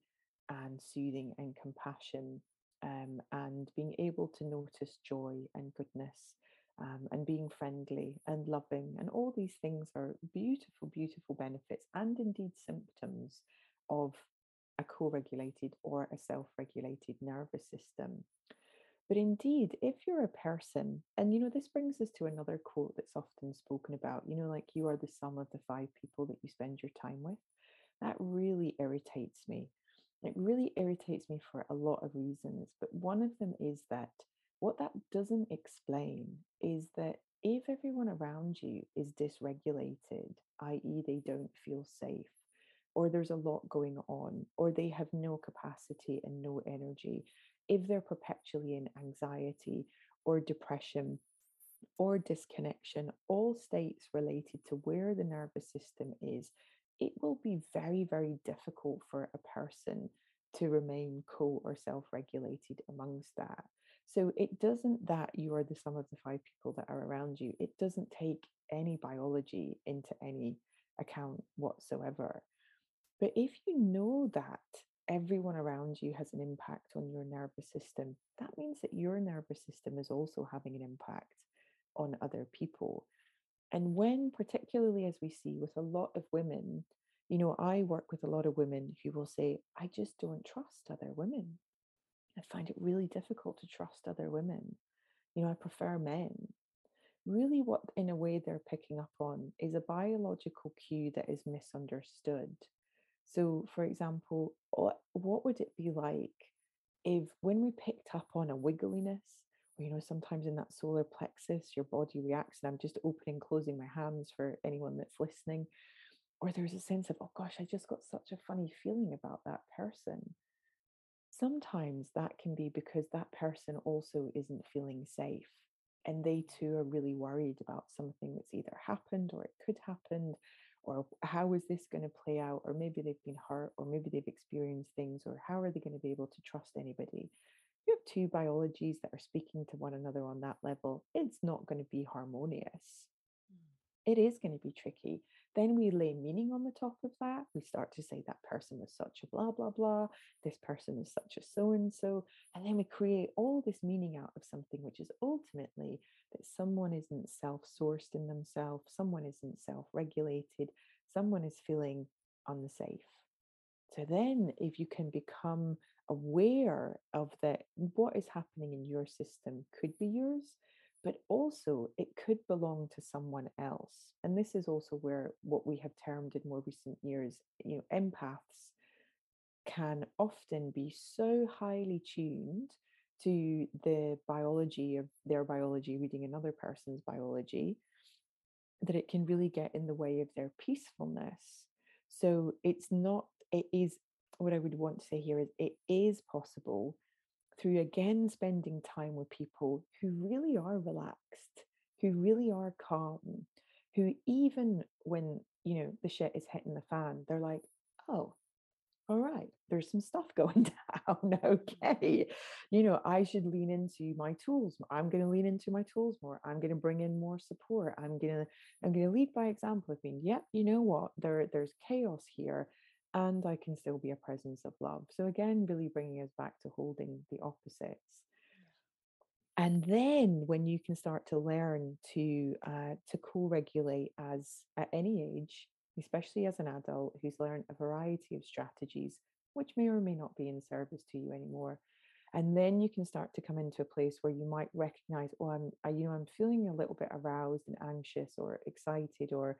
and soothing and compassion, um, and being able to notice joy and goodness. Um, and being friendly and loving, and all these things are beautiful, beautiful benefits and indeed symptoms of a co regulated or a self regulated nervous system. But indeed, if you're a person, and you know, this brings us to another quote that's often spoken about, you know, like you are the sum of the five people that you spend your time with. That really irritates me. It really irritates me for a lot of reasons. But one of them is that what that doesn't explain is that if everyone around you is dysregulated, i.e., they don't feel safe, or there's a lot going on, or they have no capacity and no energy, if they're perpetually in anxiety or depression or disconnection, all states related to where the nervous system is, it will be very, very difficult for a person to remain co or self regulated amongst that. So it doesn't that you are the sum of the five people that are around you, it doesn't take any biology into any account whatsoever. But if you know that everyone around you has an impact on your nervous system, that means that your nervous system is also having an impact on other people. And when, particularly as we see with a lot of women, you know, I work with a lot of women who will say, I just don't trust other women. I find it really difficult to trust other women. You know, I prefer men. Really, what in a way they're picking up on is a biological cue that is misunderstood so, for example, what, would it be like if when we picked up on a wiggliness, or, you know, sometimes in that solar plexus, your body reacts, and I'm just opening, closing my hands for anyone that's listening, or there's a sense of, oh gosh, I just got such a funny feeling about that person. Sometimes that can be because that person also isn't feeling safe and they too are really worried about something that's either happened or it could happen or how is this going to play out or maybe they've been hurt or maybe they've experienced things or how are they going to be able to trust anybody? You have two biologies that are speaking to one another on that level. It's not going to be harmonious. Hmm. It is going to be tricky. Then we lay meaning on the top of that. We start to say that person was such a blah, blah, blah. This person is such a so and so. And then we create all this meaning out of something, which is ultimately that someone isn't self sourced in themselves, someone isn't self regulated, someone is feeling unsafe. So then, if you can become aware of that, what is happening in your system could be yours but also it could belong to someone else. And this is also where what we have termed in more recent years, you know, empaths can often be so highly tuned to the biology of their biology reading another person's biology that it can really get in the way of their peacefulness. So it's not, it is what I would want to say here is it is possible through again spending time with people who really are relaxed, who really are calm, who even when, you know, the shit is hitting the fan, they're like, oh, all right, there's some stuff going down. okay. You know, I should lean into my tools. I'm going to lean into my tools more. I'm going to bring in more support. I'm going to, I'm going to lead by example of being, yep, you know what? There, there's chaos here and I can still be a presence of love. So again, really bringing us back to holding the opposites. And then when you can start to learn to uh, to co-regulate as at any age, especially as an adult who's learned a variety of strategies, which may or may not be in service to you anymore. And then you can start to come into a place where you might recognize, oh, I'm, I, you know, I'm feeling a little bit aroused and anxious or excited or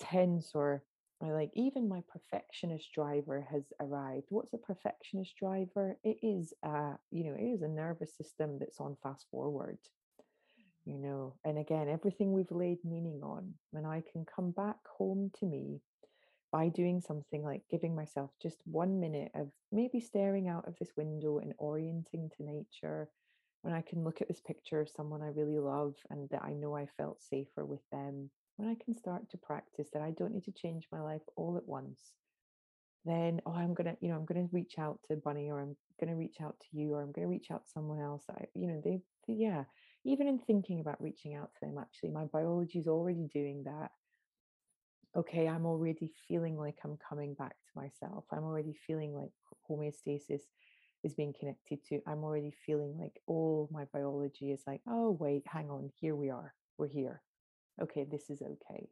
tense or Like even my perfectionist driver has arrived. What's a perfectionist driver? It is a, you know, it is a nervous system that's on fast forward. You know, and again, everything we've laid meaning on, when I can come back home to me by doing something like giving myself just one minute of maybe staring out of this window and orienting to nature, when I can look at this picture of someone I really love and that I know I felt safer with them when I can start to practice that I don't need to change my life all at once, then oh i'm gonna you know i'm gonna reach out to bunny or i'm gonna reach out to you or i'm gonna reach out to someone else I, you know they, they yeah even in thinking about reaching out to them actually my biology is already doing that. Okay i'm already feeling like i'm coming back to myself. I'm already feeling like homeostasis is being connected to. I'm already feeling like all my biology is like oh wait hang on here we are. We're here okay this is okay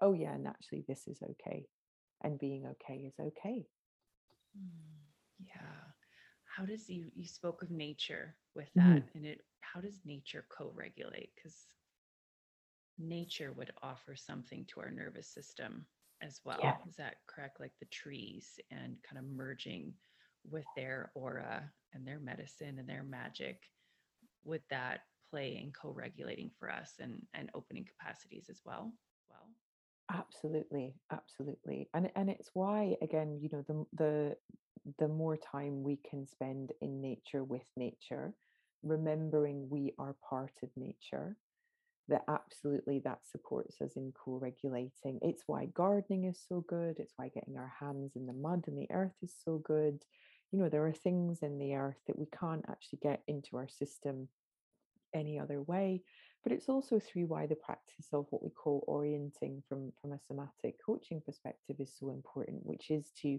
oh yeah naturally this is okay and being okay is okay. Mm, yeah. How does you you spoke of nature with that mm-hmm. and it how does nature co-regulate cuz nature would offer something to our nervous system as well. Yeah. Is that correct like the trees and kind of merging with their aura and their medicine and their magic would that play in co-regulating for us and and opening capacities as well? Well. Absolutely, absolutely. And and it's why again, you know, the the the more time we can spend in nature with nature, remembering we are part of nature, that absolutely that supports us in co-regulating. It's why gardening is so good. It's why getting our hands in the mud and the earth is so good. You know, there are things in the earth that we can't actually get into our system any other way but it's also through why the practice of what we call orienting from from a somatic coaching perspective is so important which is to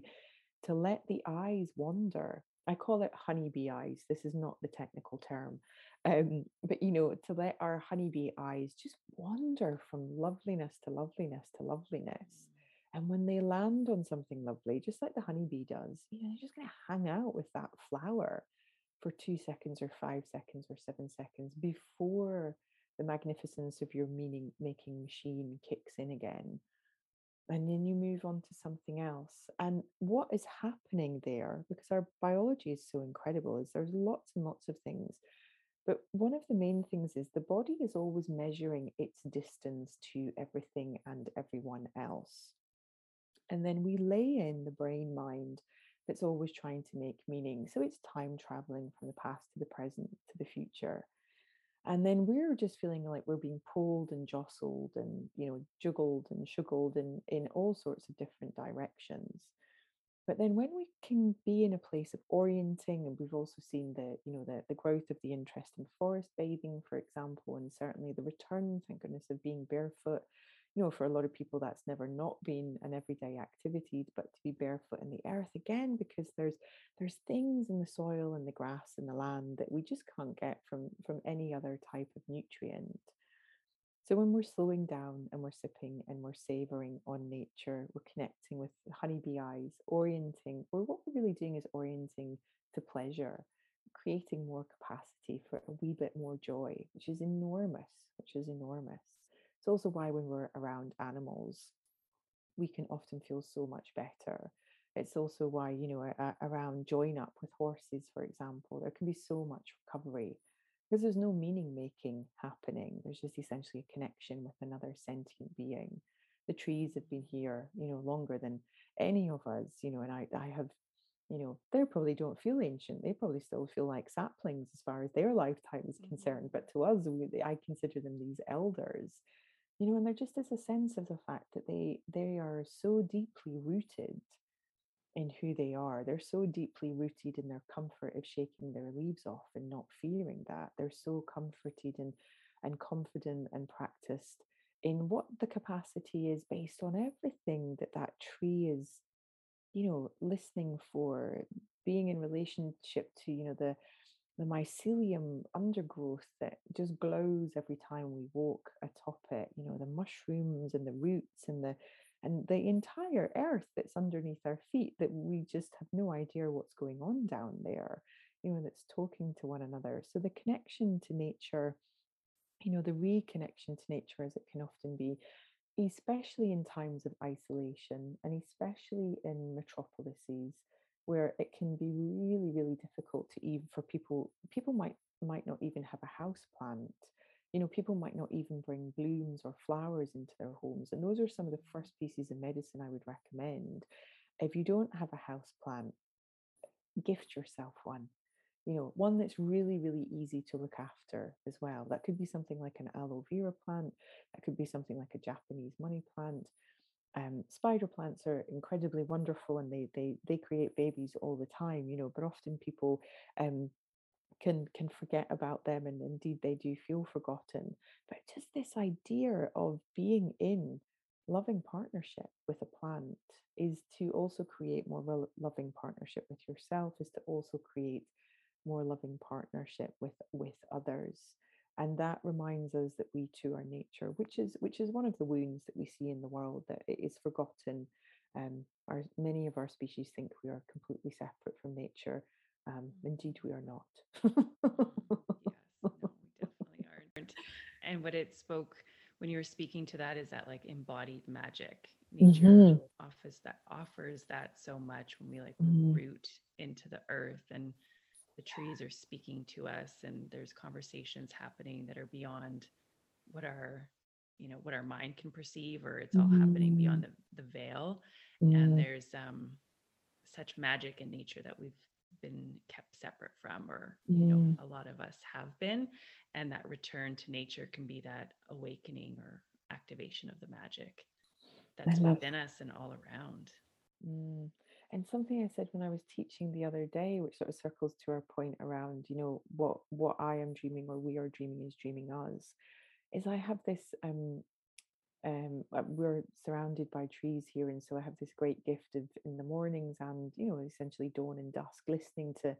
to let the eyes wander. I call it honeybee eyes this is not the technical term um, but you know to let our honeybee eyes just wander from loveliness to loveliness to loveliness and when they land on something lovely just like the honeybee does you know they're just going to hang out with that flower for two seconds or five seconds or seven seconds before the magnificence of your meaning making machine kicks in again and then you move on to something else and what is happening there because our biology is so incredible is there's lots and lots of things but one of the main things is the body is always measuring its distance to everything and everyone else and then we lay in the brain mind that's always trying to make meaning so it's time traveling from the past to the present to the future. And then we're just feeling like we're being pulled and jostled and you know juggled and shuggled in in all sorts of different directions. But then when we can be in a place of orienting and we've also seen the you know the, the growth of the interest in forest bathing for example and certainly the return thank goodness of being barefoot you know, for a lot of people, that's never not been an everyday activity, but to be barefoot in the earth again, because there's there's things in the soil and the grass and the land that we just can't get from from any other type of nutrient. So when we're slowing down and we're sipping and we're savoring on nature, we're connecting with honeybee eyes, orienting, or what we're really doing is orienting to pleasure, creating more capacity for a wee bit more joy, which is enormous, which is enormous. It's also why when we're around animals, we can often feel so much better. It's also why, you know, around join up with horses, for example, there can be so much recovery because there's no meaning making happening. There's just essentially a connection with another sentient being. The trees have been here, you know, longer than any of us, you know, and I, I have you know, they probably don't feel ancient. They probably still feel like saplings as far as their lifetime is concerned. Mm-hmm. But to us, we, I consider them these elders you know and there just is a sense of the fact that they they are so deeply rooted in who they are. They're so deeply rooted in their comfort of shaking their leaves off and not fearing that. They're so comforted and and confident and practiced in what the capacity is based on everything that that tree is you know listening for being in relationship to you know the the mycelium undergrowth that just glows every time we walk atop it you know the mushrooms and the roots and the and the entire earth that's underneath our feet that we just have no idea what's going on down there you know that's talking to one another. So the connection to nature you know the reconnection to nature as it can often be especially in times of isolation and especially in metropolises where it can be really really difficult to even for people people might might not even have a house plant. You know people might not even bring blooms or flowers into their homes and those are some of the first pieces of medicine i would recommend. If you don't have a house plant gift yourself one. You know one that's really really easy to look after as well. That could be something like an aloe vera plant that could be something like a japanese money plant um, spider plants are incredibly wonderful and they they they create babies all the time you know but often people um, can can forget about them and indeed they do feel forgotten. But just this idea of being in loving partnership with a plant is to also create more rel- loving partnership with yourself is to also create more loving partnership with with others and that reminds us that we too are nature which is which is one of the wounds that we see in the world that it is forgotten um, our many of our species think we are completely separate from nature um, indeed we are not yes no we definitely aren't and what it spoke when you were speaking to that is that like embodied magic nature mm-hmm. offers that offers that so much when we like mm-hmm. root into the earth and the trees are speaking to us and there's conversations happening that are beyond what our you know what our mind can perceive or it's all mm-hmm. happening beyond mm. the, the veil mm-hmm. and there's um such magic in nature that we've been kept separate from or you know mm. a lot of us have been and that return to nature can be that awakening or activation of the magic that's within us and all around mm. And something i said when i was teaching the other day which sort of circles to our point around you know what what i am dreaming or we are dreaming is dreaming us is i have this um um, uh, we're surrounded by trees here, and so I have this great gift of in the mornings and you know essentially dawn and dusk, listening to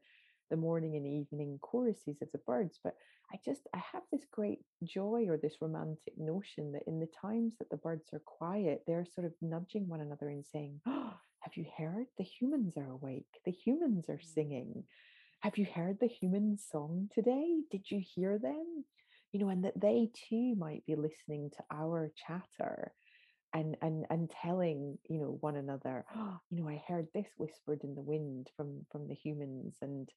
the morning and evening choruses of the birds. But I just I have this great joy or this romantic notion that in the times that the birds are quiet, they're sort of nudging one another and saying, "Oh, have you heard? The humans are awake. The humans are mm. singing." Have you heard the human song today? Did you hear them? you know, and that they too might be listening to our chatter and and and telling you know one another oh, you know i heard this whispered in the wind from from the humans and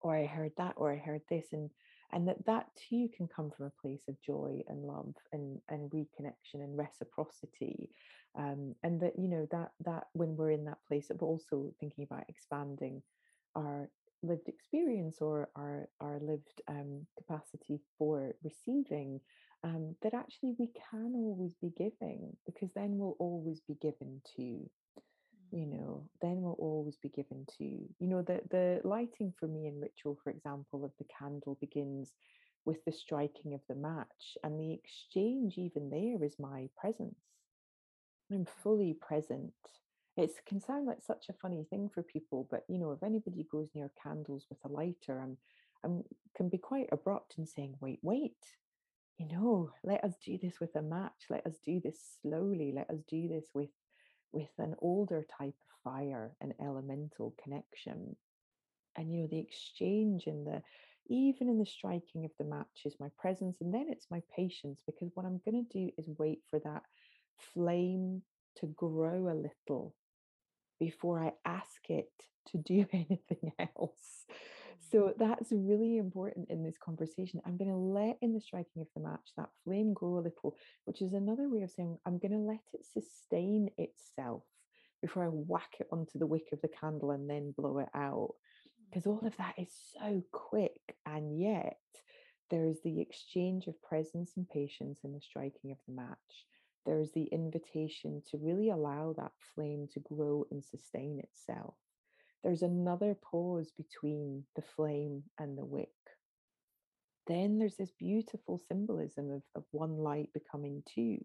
or i heard that or i heard this and and that that too can come from a place of joy and love and and reconnection and reciprocity um, and that you know that that when we're in that place of also thinking about expanding our lived experience or our our lived um, capacity for receiving um, that actually we can always be giving because then we'll always be given to you know then we'll always be given to you. you know the the lighting for me in ritual for example of the candle begins with the striking of the match and the exchange even there is my presence i'm fully present it can sound like such a funny thing for people, but you know, if anybody goes near candles with a lighter, I'm, I'm can be quite abrupt in saying, "Wait, wait." You know, let us do this with a match. Let us do this slowly. Let us do this with with an older type of fire, an elemental connection. And you know, the exchange and the even in the striking of the match is my presence, and then it's my patience because what I'm going to do is wait for that flame to grow a little before I ask it to do anything else. So that's really important in this conversation. I'm going to let in the striking of the match that flame grow a little, which is another way of saying I'm going to let it sustain itself before I whack it onto the wick of the candle and then blow it out. Because mm. all of that is so quick. And yet, there's the exchange of presence and patience in the striking of the match there's the invitation to really allow that flame to grow and sustain itself. There's another pause between the flame and the wick. Then there's this beautiful symbolism of, of one light becoming two.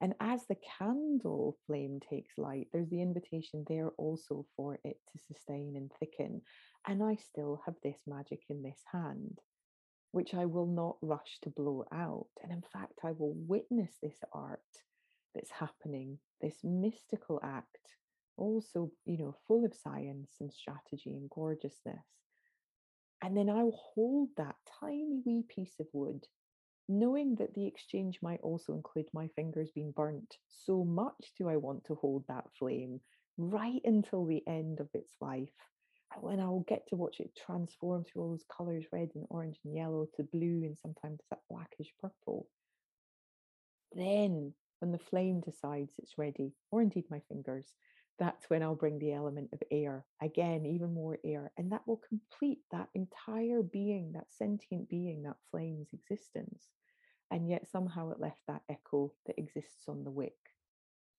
And as the candle flame takes light, there's the invitation there also for it to sustain and thicken. And I still have this magic in this hand which I will not rush to blow out. And in fact, I will witness this art that's happening, this mystical act, also, you know, full of science and strategy and gorgeousness. And then I'll hold that tiny wee piece of wood, knowing that the exchange might also include my fingers being burnt. So much do I want to hold that flame right until the end of its life when I'll get to watch it transform through all those colors red and orange and yellow to blue and sometimes that blackish purple. Then, when the flame decides it's ready, or indeed my fingers, that's when I'll bring the element of air, again, even more air, and that will complete that entire being, that sentient being, that flame's existence. And yet somehow it left that echo that exists on the wick.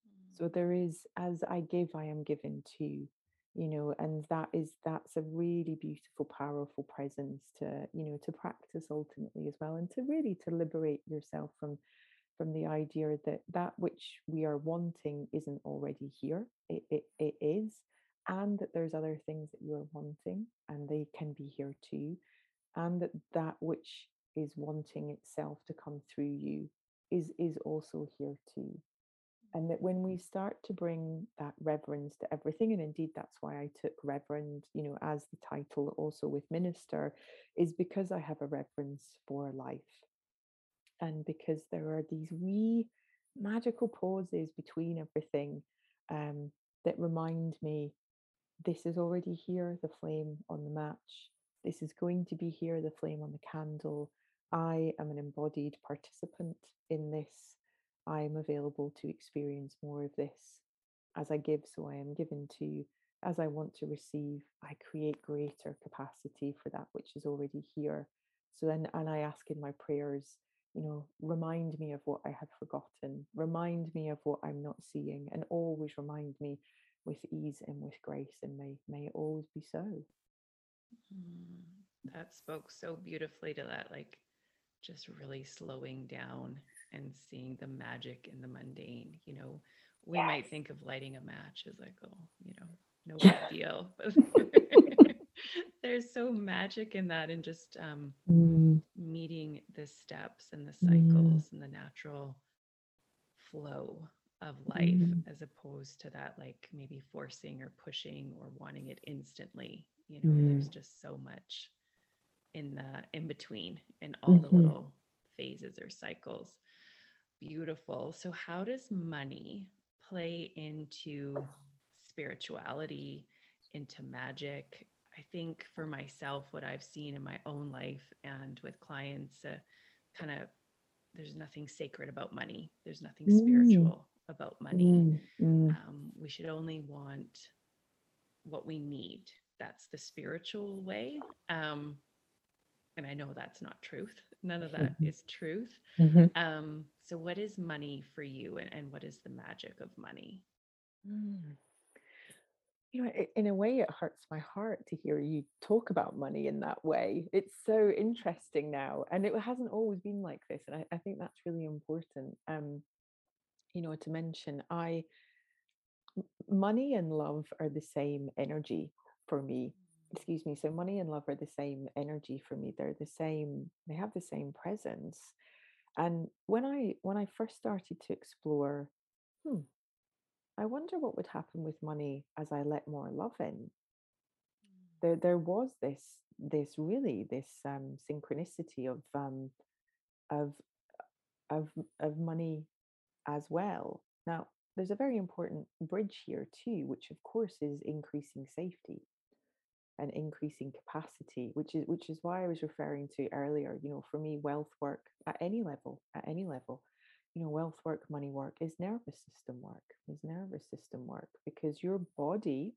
Mm. So there is, as I give, I am given too, you know, and that is that's a really beautiful, powerful presence to, you know, to practice ultimately as well, and to really to liberate yourself from from the idea that that which we are wanting isn't already here. It, it, it is, and that there's other things that you are wanting, and they can be here too, and that that which is wanting itself to come through you is is also here too and that when we mm-hmm. start to bring that reverence to everything and indeed that's why i took reverend you know as the title also with minister is because i have a reverence for life and because there are these wee magical pauses between everything um, that remind me this is already here the flame on the match this is going to be here the flame on the candle i am an embodied participant in this I am available to experience more of this. As I give, so I am given to. As I want to receive, I create greater capacity for that which is already here. So then, and I ask in my prayers, you know, remind me of what I have forgotten, remind me of what I'm not seeing, and always remind me with ease and with grace, and may may it always be so. Mm, that spoke so beautifully to that, like just really slowing down and seeing the magic in the mundane. You know, we yes. might think of lighting a match as like, oh, you know, no big deal. There's so magic in that and just um, mm. meeting the steps and the mm. cycles mm. and the natural flow of life mm. as opposed to that like maybe forcing or pushing or wanting it instantly you know there's mm. just so much in the in between in all mm-hmm. the little phases or cycles beautiful. So, how does money play into spirituality, into magic? I think for myself, what I've seen in my own life and with clients, uh, kind of there's nothing sacred about money, there's nothing mm. spiritual about money. Mm. Mm. Um, we should only want what we need. That's the spiritual way. Um, and I know that's not truth. None of that mm-hmm. is truth. Mm-hmm. Um, so, what is money for you, and, and what is the magic of money? You know, in a way, it hurts my heart to hear you talk about money in that way. It's so interesting now, and it hasn't always been like this. And I, I think that's really important. Um, you know, to mention, I money and love are the same energy for me excuse me so money and love are the same energy for me they're the same they have the same presence and when i when i first started to explore hmm i wonder what would happen with money as i let more love in. There there was this this really this um synchronicity of um of of of money as well. Now there's a very important bridge here too which of course is increasing safety and increasing capacity which is which is why i was referring to earlier you know for me wealth work at any level at any level you know wealth work money work is nervous system work is nervous system work because your body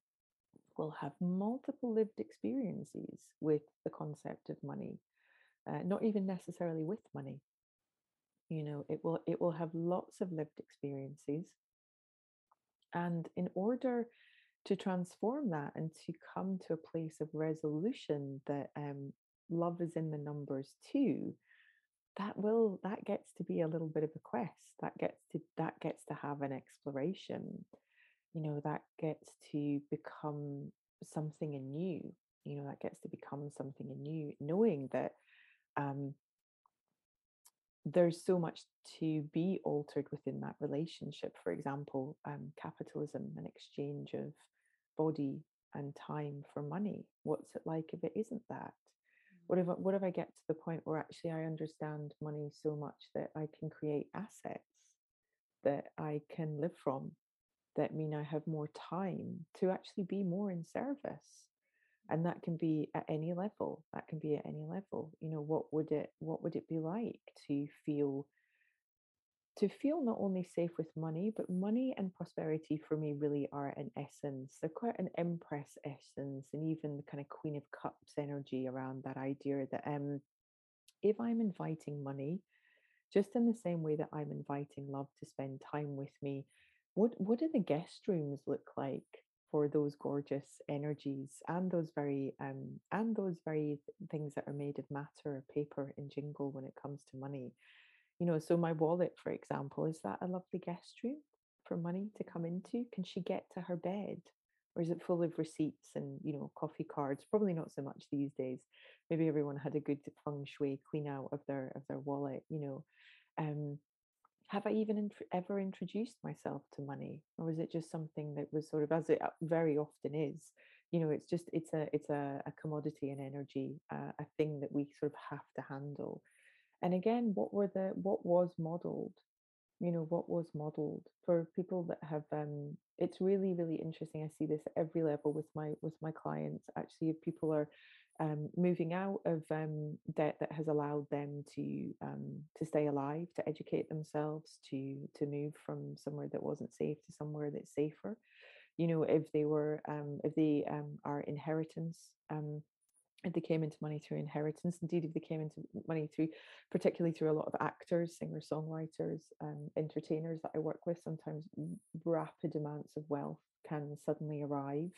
will have multiple lived experiences with the concept of money uh, not even necessarily with money. You know it will it will have lots of lived experiences. And in order to transform that and to come to a place of resolution that um, love is in the numbers too that will that gets to be a little bit of a quest that gets to that gets to have an exploration you know that gets to become something anew you know that gets to become something anew knowing that um there's so much to be altered within that relationship. For example um, capitalism an exchange of body and time for money. What's it like if it isn't that what if what if I get to the point where actually I understand money so much that I can create assets that I can live from that mean I have more time to actually be more in service? And that can be at any level that can be at any level you know what would it what would it be like to feel to feel not only safe with money, but money and prosperity for me really are an essence. They're quite an empress essence, and even the kind of Queen of Cups energy around that idea that um, if I'm inviting money, just in the same way that I'm inviting love to spend time with me, what what do the guest rooms look like for those gorgeous energies and those very um and those very things that are made of matter, or paper, and jingle when it comes to money? You know, so my wallet, for example, is that a lovely guest room for money to come into? Can she get to her bed? Or is it full of receipts and, you know, coffee cards? Probably not so much these days. Maybe everyone had a good feng shui clean out of their of their wallet, you know. Um, have I even int- ever introduced myself to money, or is it just something that was sort of, as it uh, very often is, you know, it's just it's a it's a, a commodity and energy, uh, a thing that we sort of have to handle. And again, what were the what was modeled? you know what was modeled for people that have um it's really really interesting i see this at every level with my with my clients actually if people are um, moving out of um, debt that has allowed them to um, to stay alive to educate themselves to to move from somewhere that wasn't safe to somewhere that's safer you know if they were um, if they um, are inheritance um, if they came into money through inheritance, indeed, if they came into money through, particularly through a lot of actors, singer songwriters, um, entertainers that I work with, sometimes rapid amounts of wealth can suddenly arrive.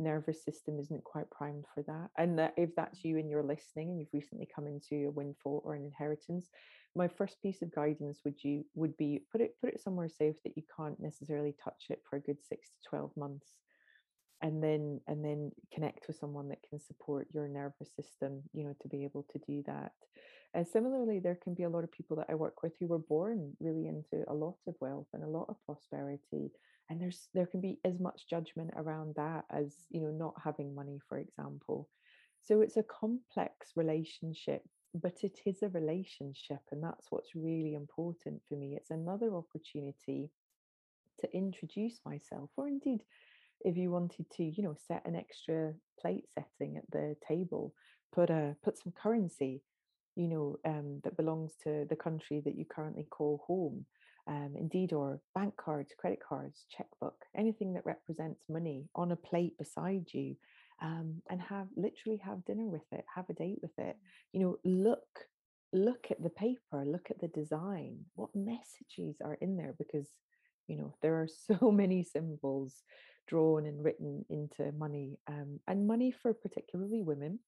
Nervous system isn't quite primed for that. And that if that's you and you're listening and you've recently come into a windfall or an inheritance, my first piece of guidance would you would be put it put it somewhere safe that you can't necessarily touch it for a good six to twelve months and then and then connect with someone that can support your nervous system you know to be able to do that. And similarly there can be a lot of people that i work with who were born really into a lot of wealth and a lot of prosperity and there's there can be as much judgment around that as you know not having money for example. So it's a complex relationship but it is a relationship and that's what's really important for me. It's another opportunity to introduce myself or indeed if you wanted to, you know, set an extra plate setting at the table, put a put some currency, you know, um, that belongs to the country that you currently call home, um, indeed, or bank cards, credit cards, checkbook, anything that represents money on a plate beside you, um, and have literally have dinner with it, have a date with it. You know, look look at the paper, look at the design, what messages are in there? Because you know there are so many symbols drawn and written into money. Um, and money for particularly women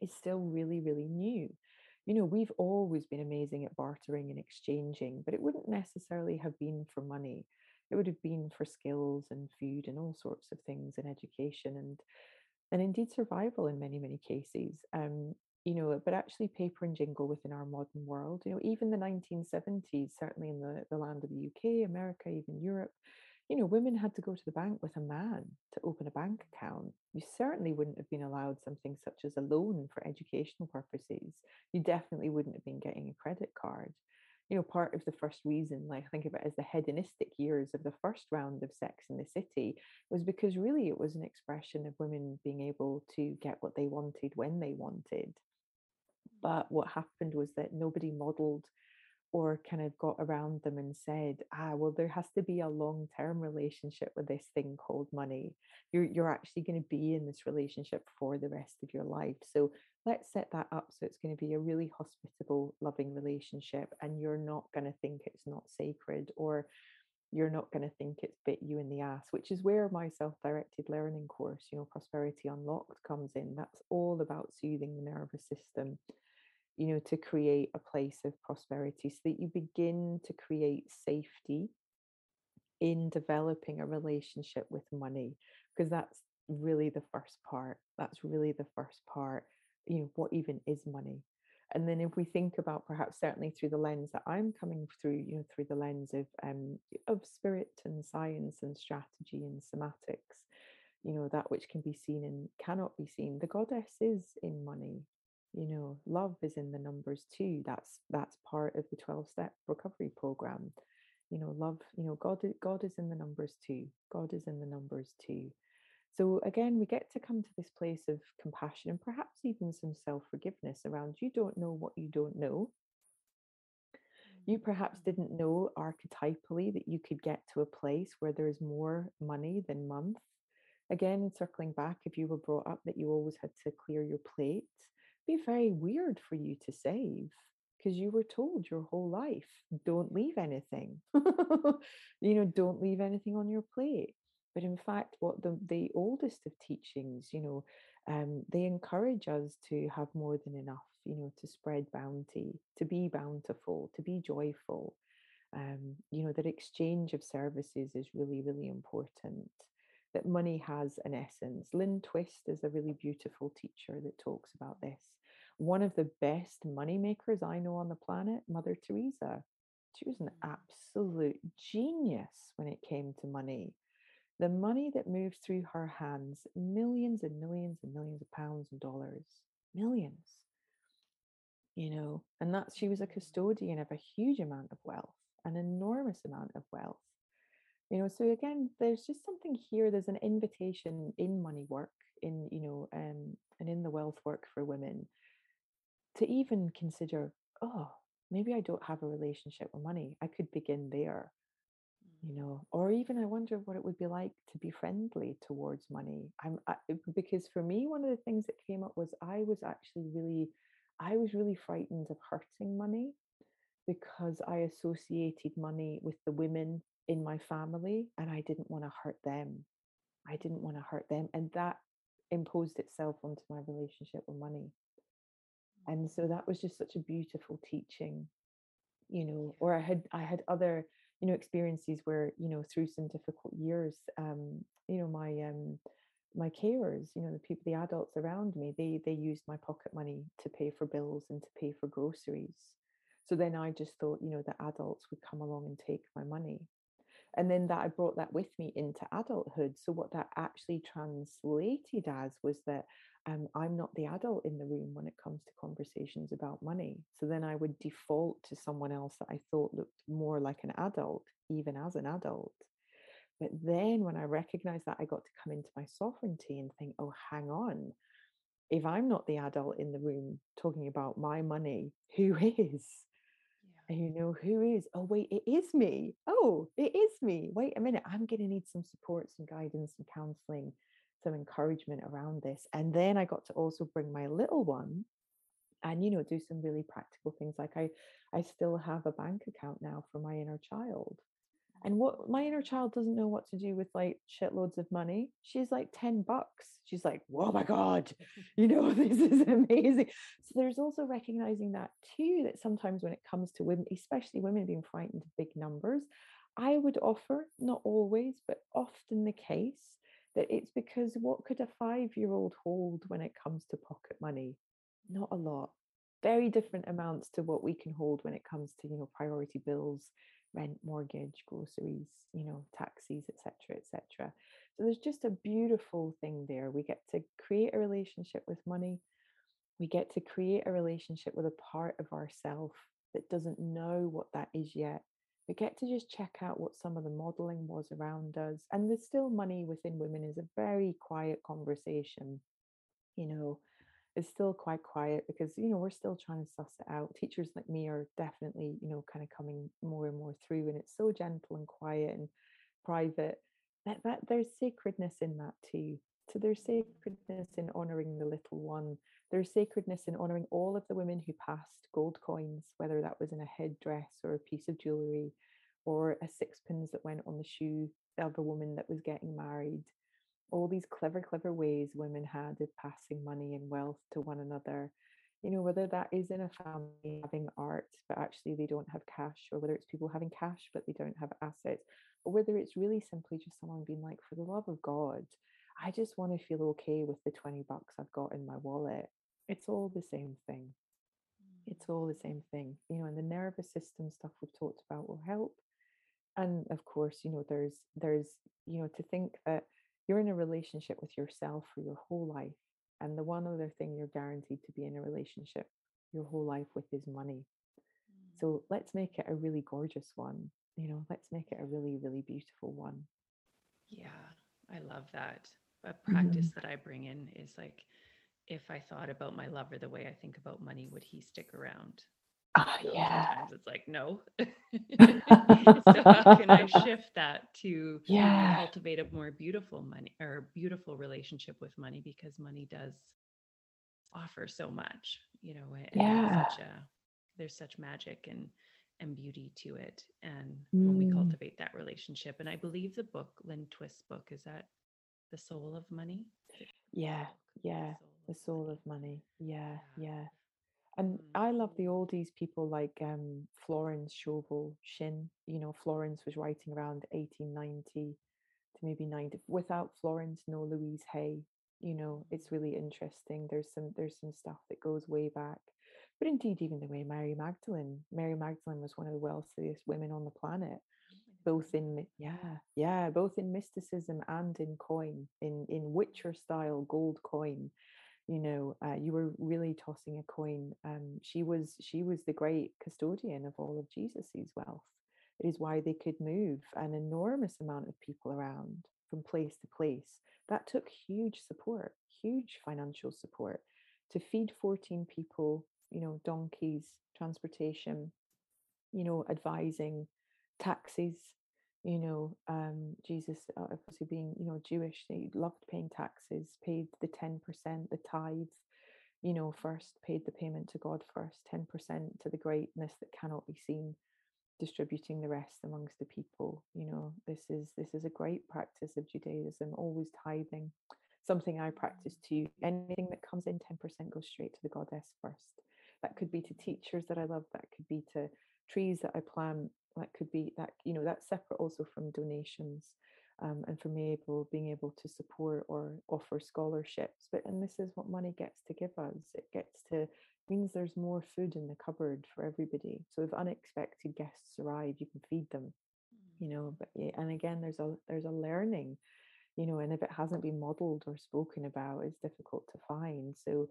is still really, really new. You know, we've always been amazing at bartering and exchanging, but it wouldn't necessarily have been for money. It would have been for skills and food and all sorts of things and education and and indeed survival in many, many cases. Um, you know, but actually paper and jingle within our modern world, you know, even the 1970s, certainly in the, the land of the UK, America, even Europe, you know, women had to go to the bank with a man to open a bank account. You certainly wouldn't have been allowed something such as a loan for educational purposes. You definitely wouldn't have been getting a credit card. You know, part of the first reason, like think of it as the hedonistic years of the first round of Sex in the City, was because really it was an expression of women being able to get what they wanted when they wanted. But what happened was that nobody modeled or kind of got around them and said, ah, well, there has to be a long term relationship with this thing called money. You're, you're actually going to be in this relationship for the rest of your life. So let's set that up so it's going to be a really hospitable, loving relationship. And you're not going to think it's not sacred or you're not going to think it's bit you in the ass, which is where my self directed learning course, you know, Prosperity Unlocked comes in. That's all about soothing the nervous system you know, to create a place of prosperity so that you begin to create safety in developing a relationship with money, because that's really the first part. That's really the first part. You know, what even is money? And then if we think about perhaps certainly through the lens that I'm coming through, you know, through the lens of um of spirit and science and strategy and somatics, you know, that which can be seen and cannot be seen. The goddess is in money you know love is in the numbers too that's that's part of the 12 step recovery program you know love you know god god is in the numbers too god is in the numbers too so again we get to come to this place of compassion and perhaps even some self forgiveness around you don't know what you don't know. You perhaps mm. didn't know archetypally that you could get to a place where there's more money than month. Again circling back if you were brought up that you always had to clear your plate be very weird for you to save because you were told your whole life don't leave anything. You know don't leave anything on your plate but in fact what the, the oldest of teachings you know um, they encourage us to have more than enough you know to spread bounty to be bountiful to be joyful um, you know that exchange of services is really really important that money has an essence lynne twist is a really beautiful teacher that talks about this one of the best money makers I know on the planet, Mother Teresa. She was an mm. absolute genius when it came to money. The money that moved through her hands, millions and millions and millions of pounds and dollars, millions, you know, and that she was a custodian of a huge amount of wealth, an enormous amount of wealth. You know, so again, there's just something here. There's an invitation in money work, in you know, um, and in the wealth work for women to even consider, oh, maybe I don't have a relationship with money. I could begin there, you mm. know, or even I wonder what it would be like to be friendly towards money. I'm I, because for me, one of the things that came up was I was actually really, I was really frightened of hurting money because I associated money with the women in my family and I didn't want to hurt them. I didn't want to hurt them. And that imposed itself onto my relationship with money and so that was just such a beautiful teaching you know or i had i had other you know experiences where you know through some difficult years um you know my um my carers you know the people the adults around me they they used my pocket money to pay for bills and to pay for groceries. So then i just thought you know the adults would come along and take my money. And then that i brought that with me into adulthood. So what that actually translated as was that um, I'm not the adult in the room when it comes to conversations about money. So then I would default to someone else that I thought looked more like an adult, even as an adult. But then when I recognized that, I got to come into my sovereignty and think, oh, hang on. If I'm not the adult in the room talking about my money, who is? And you know, who is? Oh, wait, it is me. Oh, it is me. Wait a minute. I'm going to need some support, some guidance, some counseling some encouragement around this. And then I got to also bring my little one and you know do some really practical things like I I still have a bank account now for my inner child. And what my inner child doesn't know what to do with like shitloads of money. She's like 10 bucks. She's like, oh my God, you know, this is amazing. So there's also recognizing that too, that sometimes when it comes to women, especially women being frightened of big numbers, I would offer, not always, but often the case, that it's because what could a five year old hold when it comes to pocket money? Not a lot. Very different amounts to what we can hold when it comes to, you know, priority bills, rent, mortgage, groceries, you know, taxis, etc., etc. So there's just a beautiful thing there. We get to create a relationship with money. We get to create a relationship with a part of ourself that doesn't know what that is yet we get to just check out what some of the modeling was around us. And there's still money within women is a very quiet conversation. You know, it's still quite quiet because, you know, we're still trying to suss it out. Teachers like me are definitely, you know, kind of coming more and more through, and it's so gentle and quiet and private. That, that there's sacredness in that too. So there's sacredness in honoring the little one. There's sacredness in honoring all of the women who passed gold coins, whether that was in a headdress or a piece of jewelry or a sixpence that went on the shoe of a woman that was getting married. All these clever, clever ways women had of passing money and wealth to one another. You know, whether that is in a family having art, but actually they don't have cash, or whether it's people having cash, but they don't have assets, or whether it's really simply just someone being like, for the love of God, I just want to feel okay with the 20 bucks I've got in my wallet. It's all the same thing. It's all the same thing, you know, and the nervous system stuff we've talked about will help. And of course, you know, there's, there's, you know, to think that you're in a relationship with yourself for your whole life. And the one other thing you're guaranteed to be in a relationship your whole life with is money. Mm. So let's make it a really gorgeous one. You know, let's make it a really, really beautiful one. Yeah, I love that a practice mm-hmm. that I bring in is like, if I thought about my lover the way I think about money, would he stick around? Oh, yeah. Sometimes it's like, no. so how can I shift that to yeah. cultivate a more beautiful money or beautiful relationship with money because money does offer so much, you know, yeah. such a there's such magic and and beauty to it and mm. when we mm. cultivate that relationship and i believe the book lynne twist's book is that the soul of money yeah yeah the soul, of, money. yeah yeah and mm. I love the oldies people like um, Florence Scovel Shinn. You know, Florence was writing around 1890 to maybe 90. Without Florence, no Louise Hay. You know, it's really interesting. There's some there's some stuff that goes way back. But indeed, even the way Mary Magdalene, Mary Magdalene was one of the wealthiest women on the planet, both in yeah, yeah, both in mysticism and in coin, in in Witcher style gold coin. You know, uh, you were really tossing a coin. Um, she was she was the great custodian of all of Jesus's wealth. It is why they could move an enormous amount of people around from place to place. That took huge support, huge financial support to feed 14 people you know, donkeys, transportation, you know, advising, taxes. You know, um, Jesus, uh, obviously being, you know, Jewish, he loved paying taxes, paid the 10%, the tithe, you know, first, paid the payment to God first, 10% to the greatness that cannot be seen, distributing the rest amongst the people. You know, this is this is a great practice of Judaism, always tithing. Something I practice too. Anything that comes in 10% goes straight to the goddess first that could be to teachers that I love, that could be to trees that I plant, that could be that, you know, that's separate also from donations. Um, and from me able being able to support or offer scholarships. But and this is what money gets to give us. It gets to means there's more food in the cupboard for everybody. So if unexpected guests arrive, you can feed them. You know, mm. but yeah, and again, there's a there's a learning you know and if it hasn't been modeled or spoken about it's difficult to find so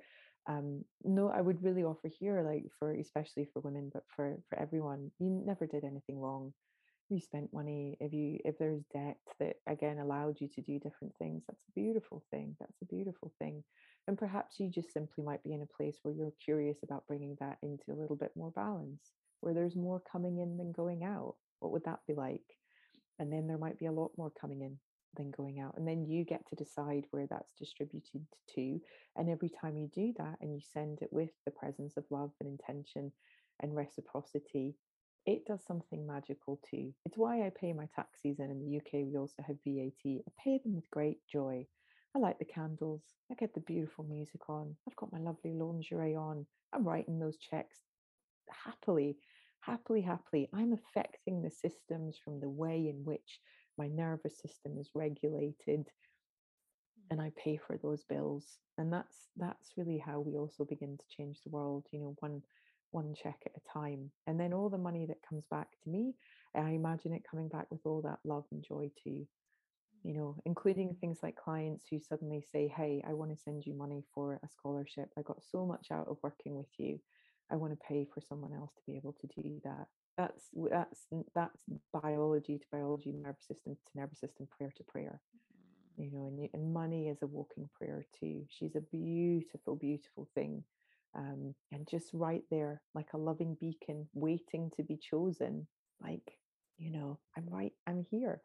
um no i would really offer here like for especially for women but for for everyone you never did anything wrong. You spent money if you if there's debt that again allowed you to do different things that's a beautiful thing that's a beautiful thing. And perhaps you just simply might be in a place where you're curious about bringing that into a little bit more balance where there's more coming in than going out what would that be like? And then there might be a lot more coming in than going out. And then you get to decide where that's distributed to. And every time you do that and you send it with the presence of love and intention and reciprocity, it does something magical too. It's why I pay my taxis. And in the UK, we also have VAT. I pay them with great joy. I like the candles. I get the beautiful music on. I've got my lovely lingerie on. I'm writing those checks happily, happily, happily. I'm affecting the systems from the way in which my nervous system is regulated and. I pay for those bills. And that's that's really how we also begin to change the world, you know, one one check at a time. And then all the money that comes back to me, I imagine it coming back with all that love and joy too. You know, including mm-hmm. things like clients who suddenly say, Hey, I want to send you money for a scholarship. I got so much out of working with you. I want to pay for someone else to be able to do that that's that's that's biology to biology nervous system to nervous system prayer to prayer. Mm. you know and, and money is a walking prayer too. She's a beautiful beautiful thing um, and just right there like a loving beacon waiting to be chosen like you know i'm right i'm here.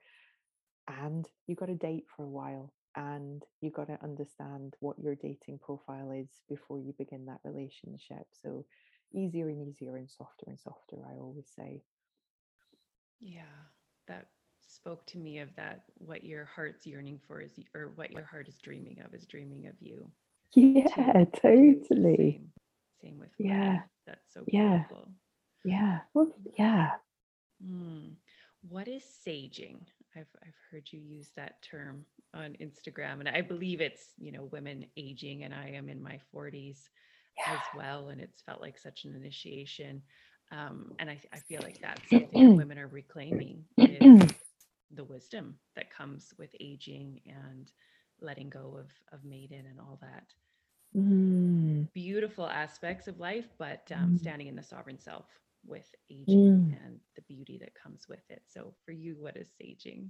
And you got to date for a while and you got to understand what your dating profile is before you begin that relationship. So easier and easier and softer and softer, I always say. Yeah, that spoke to me of that what your heart's yearning for is or what your heart is dreaming of is dreaming of you. Yeah, totally. Same, same, with yeah. That's so beautiful. Yeah. Yeah. Well, yeah. Mm. What is saging? I've I've heard you use that term on Instagram, and I believe it's you know women aging, and I am in my 40s yeah. as well. And it's felt like such an initiation. Um, and I, I feel like that's something women are reclaiming is the wisdom that comes with aging and letting go of, of maiden and all that. Mm. Beautiful aspects of life, but um, mm. standing in the sovereign self with aging mm. and the beauty that comes with it. So, for you, what is saging?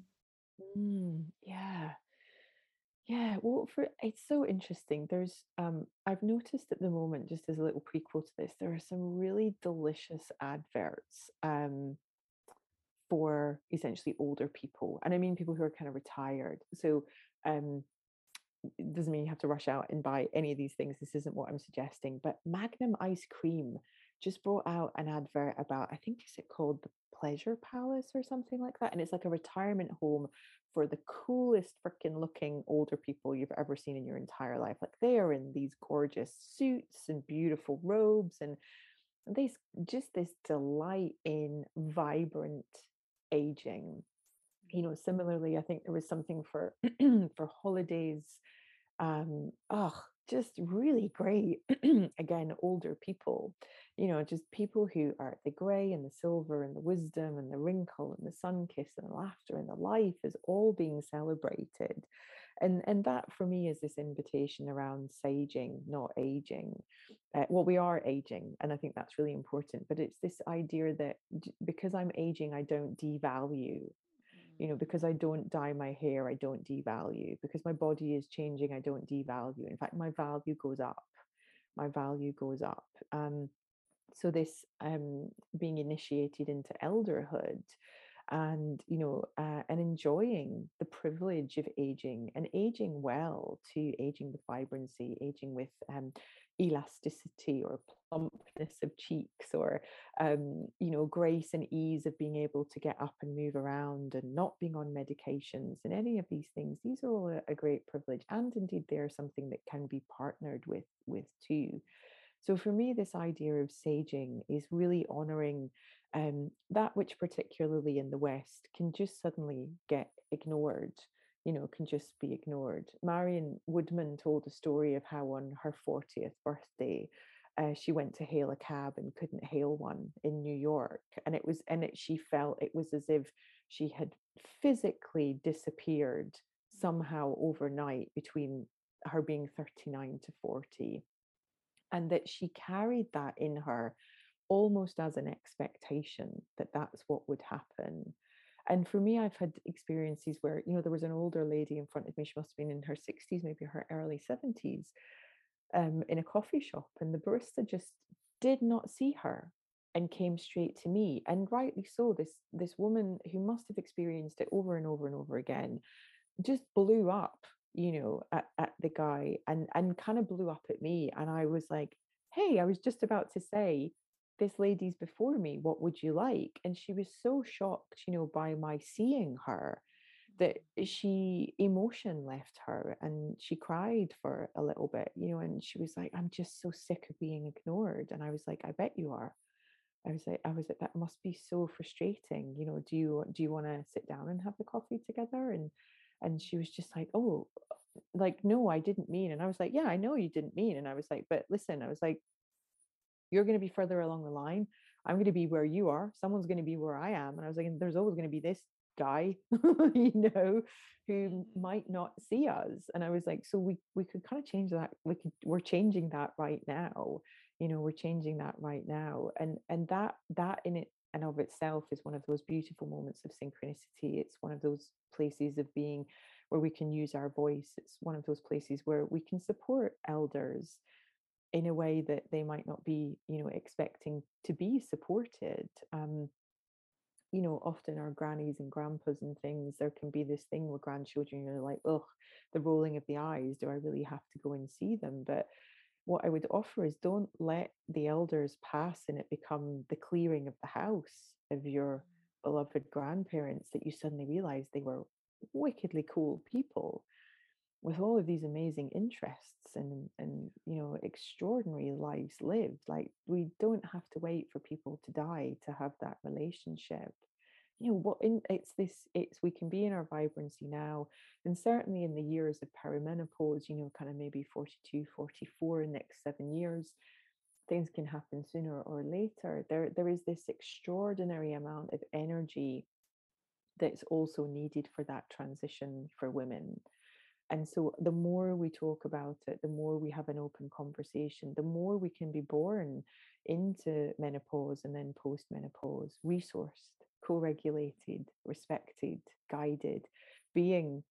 Mm, yeah, yeah, well, for it's so interesting. There's um I've noticed at the moment, just as a little prequel to this, there are some really delicious adverts um for essentially older people. And I mean people who are kind of retired. So um it doesn't mean you have to rush out and buy any of these things. This isn't what I'm suggesting, but Magnum ice cream just brought out an advert about, I think, is it called the Pleasure Palace or something like that? And it's like a retirement home for the coolest freaking looking older people you've ever seen in your entire life. Like they are in these gorgeous suits and beautiful robes and this just this delight in vibrant aging you know similarly i think there was something for for holidays um oh just really great again older people you know just people who are the gray and the silver and the wisdom and the wrinkle and the sun kiss and the laughter and the life is all being celebrated. And and that for me is this invitation around saging not aging uh, well we are aging and i think that's really important but it's this idea that because i'm aging i don't devalue you know because i don't dye my hair i don't devalue. Because my body is changing i don't devalue. In fact my value goes up. My value goes up. Um, so this um, being initiated into elderhood and you know uh, and enjoying the privilege of aging and aging well to aging with vibrancy aging with um, elasticity or plumpness of cheeks or um, you know grace and ease of being able to get up and move around and not being on medications and any of these things these are all a, great privilege and indeed they're something that can be partnered with with too. So for me this idea of saging is really honoring um, that which particularly in the west can just suddenly get ignored you know, can just be ignored. Marion Woodman told a story of how on her 40th birthday, uh, she went to hail a cab and couldn't hail one in New York. And it was, and it, she felt it was as if she had physically disappeared somehow overnight between her being 39 to 40. And that she carried that in her almost as an expectation that that's what would happen and for me, I've had experiences where, you know, there was an older lady in front of me. She must have been in her 60s, maybe her early 70s, um, in a coffee shop. And the barista just did not see her and came straight to me. And rightly so, this this woman who must have experienced it over and over and over again just blew up, you know, at, at the guy and and kind of blew up at me. And I was like, hey, I was just about to say, this lady's before me what would you like? And she was so shocked you know by my seeing her that mm-hmm. she emotion left her and she cried for a little bit you know and she was like i'm just so sick of being ignored. And i was like i bet you are. I was like i was like that must be so frustrating you know do you do you want to sit down and have the coffee together? And and she was just like oh like no i didn't mean and i was like yeah i know you didn't mean and i was like but listen i was like you're going to be further along the line. I'm going to be where you are. Someone's going to be where I am. And I was like, there's always going to be this guy, you know, who mm-hmm. might not see us. And I was like, so we we could kind of change that. We could we're changing that right now. You know, we're changing that right now. And and that that in it and of itself is one of those beautiful moments of synchronicity. It's one of those places of being where we can use our voice. It's one of those places where we can support elders in a way that they might not be you know expecting to be supported um you know often our grannies and grandpas and things there can be this thing with grandchildren you're like oh the rolling of the eyes do i really have to go and see them? But what i would offer is don't let the elders pass and it become the clearing of the house of your beloved grandparents that you suddenly realize they were wickedly cool people with all of these amazing interests and and you know extraordinary lives lived like we don't have to wait for people to die to have that relationship. You know what in it's this it's we can be in our vibrancy now and certainly in the years of perimenopause you know kind of maybe 42 44 in the next seven years things can happen sooner or later. There there is this extraordinary amount of energy that's also needed for that transition for women and so the more we talk about it, the more we have an open conversation, the more we can be born into menopause and then post menopause, resourced, co regulated, respected, guided, being,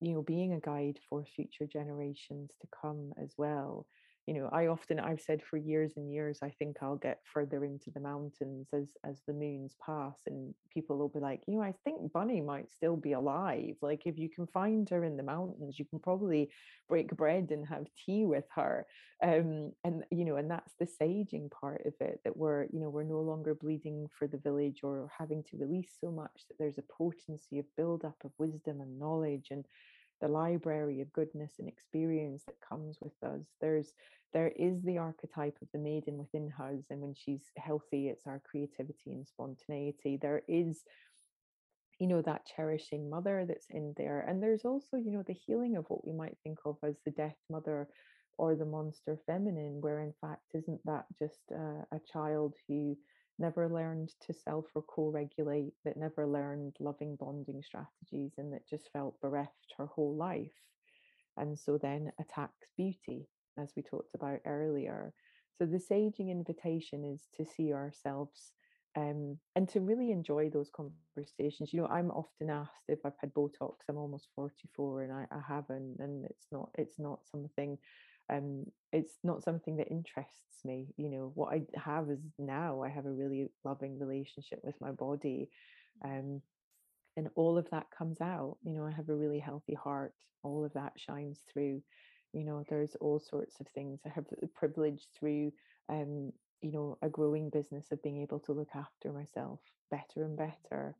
you know, being a guide for future generations to come as well. You know i often i've said for years and years i think i'll get further into the mountains as as the moons pass and people will be like you know i think bunny might still be alive. Like if you can find her in the mountains you can probably break bread and have tea with her. Um and you know and that's the saging part of it that we're you know we're no longer bleeding for the village or having to release so much that there's a potency of build up of wisdom and knowledge and the library of goodness and experience that comes with us. There's there is the archetype of the maiden within us and when she's healthy it's our creativity and spontaneity. There is you know that cherishing mother that's in there and there's also you know the healing of what we might think of as the death mother or the monster feminine where in fact isn't that just a, a child who never learned to self or co-regulate that never learned loving bonding strategies and that just felt bereft her whole life and so then attacks beauty as we talked about earlier. So the saging invitation is to see ourselves um, and to really enjoy those conversations. You know, I'm often asked if I've had Botox. I'm almost 44 and I, I haven't, and it's not it's not something um it's not something that interests me you know what i have is now i have a really loving relationship with my body um and all of that comes out you know i have a really healthy heart all of that shines through you know there's all sorts of things i have the privilege through um you know a growing business of being able to look after myself better and better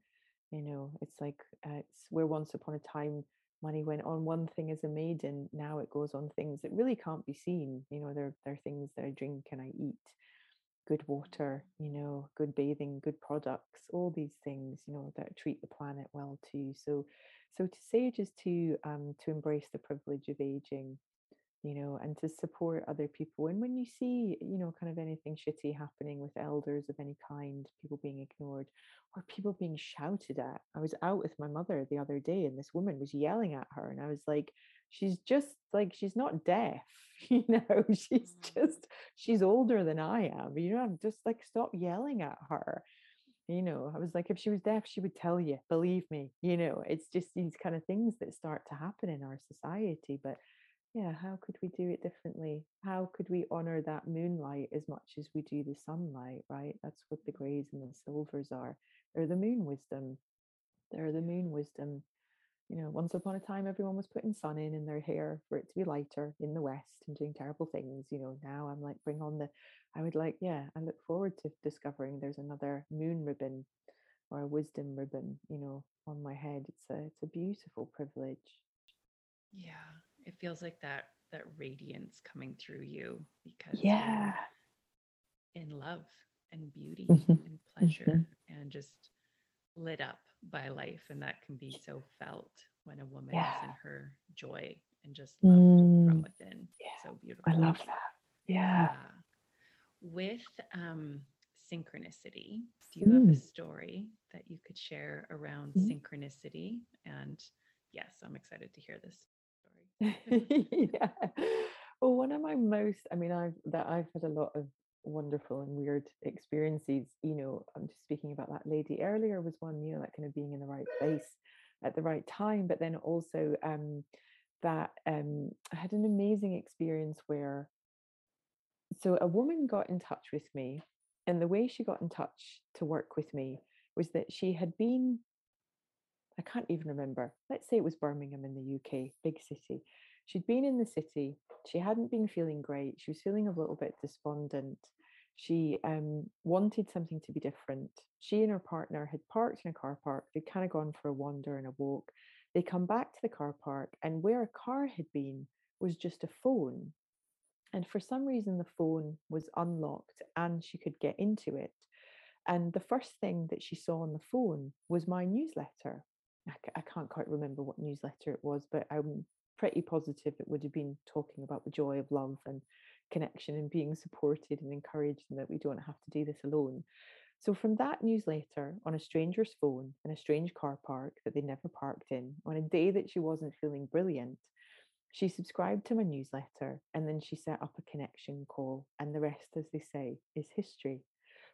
you know it's like uh, it's where once upon a time money went on one thing as a maiden now it goes on things that really can't be seen you know there, there are things that i drink and i eat. Good water you know good bathing good products all these things you know that treat the planet well too. So so to sage is to um to embrace the privilege of aging you know, and to support other people. And when you see, you know, kind of anything shitty happening with elders of any kind, people being ignored or people being shouted at. I was out with my mother the other day and this woman was yelling at her. And I was like, she's just like, she's not deaf, you know, she's mm-hmm. just, she's older than I am. You know, I'm just like, stop yelling at her you know i was like if she was deaf she would tell you believe me you know it's just these kind of things that start to happen in our society but yeah, how could we do it differently? How could we honor that moonlight as much as we do the sunlight, right? That's what the mm-hmm. grays and the silvers are. They're the moon wisdom. They're the moon wisdom. You know, once upon a time, everyone was putting sun in in their hair for it to be lighter in the West and doing terrible things. You know, now I'm like, bring on the, I would like, yeah, I look forward to discovering there's another moon ribbon or a wisdom ribbon, you know, on my head. It's a, it's a beautiful privilege. Yeah it feels like that that radiance coming through you because yeah in love and beauty mm-hmm. and pleasure mm-hmm. and just lit up by life and that can be so felt when a woman yeah. is in her joy and just loved mm. from within yeah. so beautiful i love that yeah, yeah. with um synchronicity do you mm. have a mm. story that you could share around mm. synchronicity and yes i'm excited to hear this yeah. Well, one of my most, I mean, I've that I've had a lot of wonderful and weird experiences. You know, I'm just speaking about that lady earlier was one, you know, that kind of being in the right place at the right time, but then also um that um I had an amazing experience where so a woman got in touch with me, and the way she got in touch to work with me was that she had been I can't even remember. Let's say it was Birmingham in the UK, big city. She'd been in the city. She hadn't been feeling great. She was feeling a little bit despondent. She um, wanted something to be different. She and her partner had parked in a car park. They'd kind of gone for a wander and a walk. They come back to the car park, and where a car had been was just a phone. And for some reason, the phone was unlocked and she could get into it. And the first thing that she saw on the phone was my newsletter. I, can't quite remember what newsletter it was, but I'm pretty positive it would have been talking about the joy of love and connection and being supported and encouraged and that we don't have to do this alone. So, from that newsletter on a stranger's phone in a strange car park that they never parked in, on a day that she wasn't feeling brilliant, she subscribed to my newsletter and then she set up a connection call. And the rest, as they say, is history.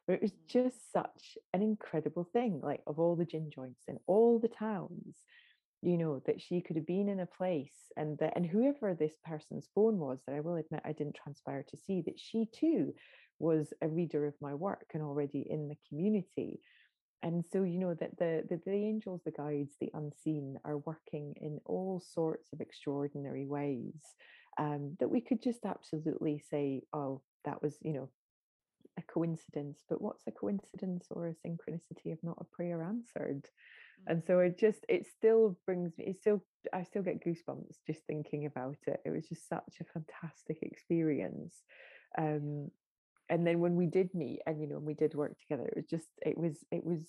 But it was just such an incredible thing. Like, of all the gin joints in all the towns, you know that she could have been in a place and that and whoever this person's phone was that i will admit i didn't transpire to see that she too was a reader of my work and already in the community and so you know that the, the the angels the guides the unseen are working in all sorts of extraordinary ways um, that we could just absolutely say oh that was you know coincidence but what's a coincidence or a synchronicity if not a prayer answered and so it just it still brings me it still i still get goosebumps just thinking about it. It was just such a fantastic experience. Um and then when we did meet and you know and we did work together it was just it was it was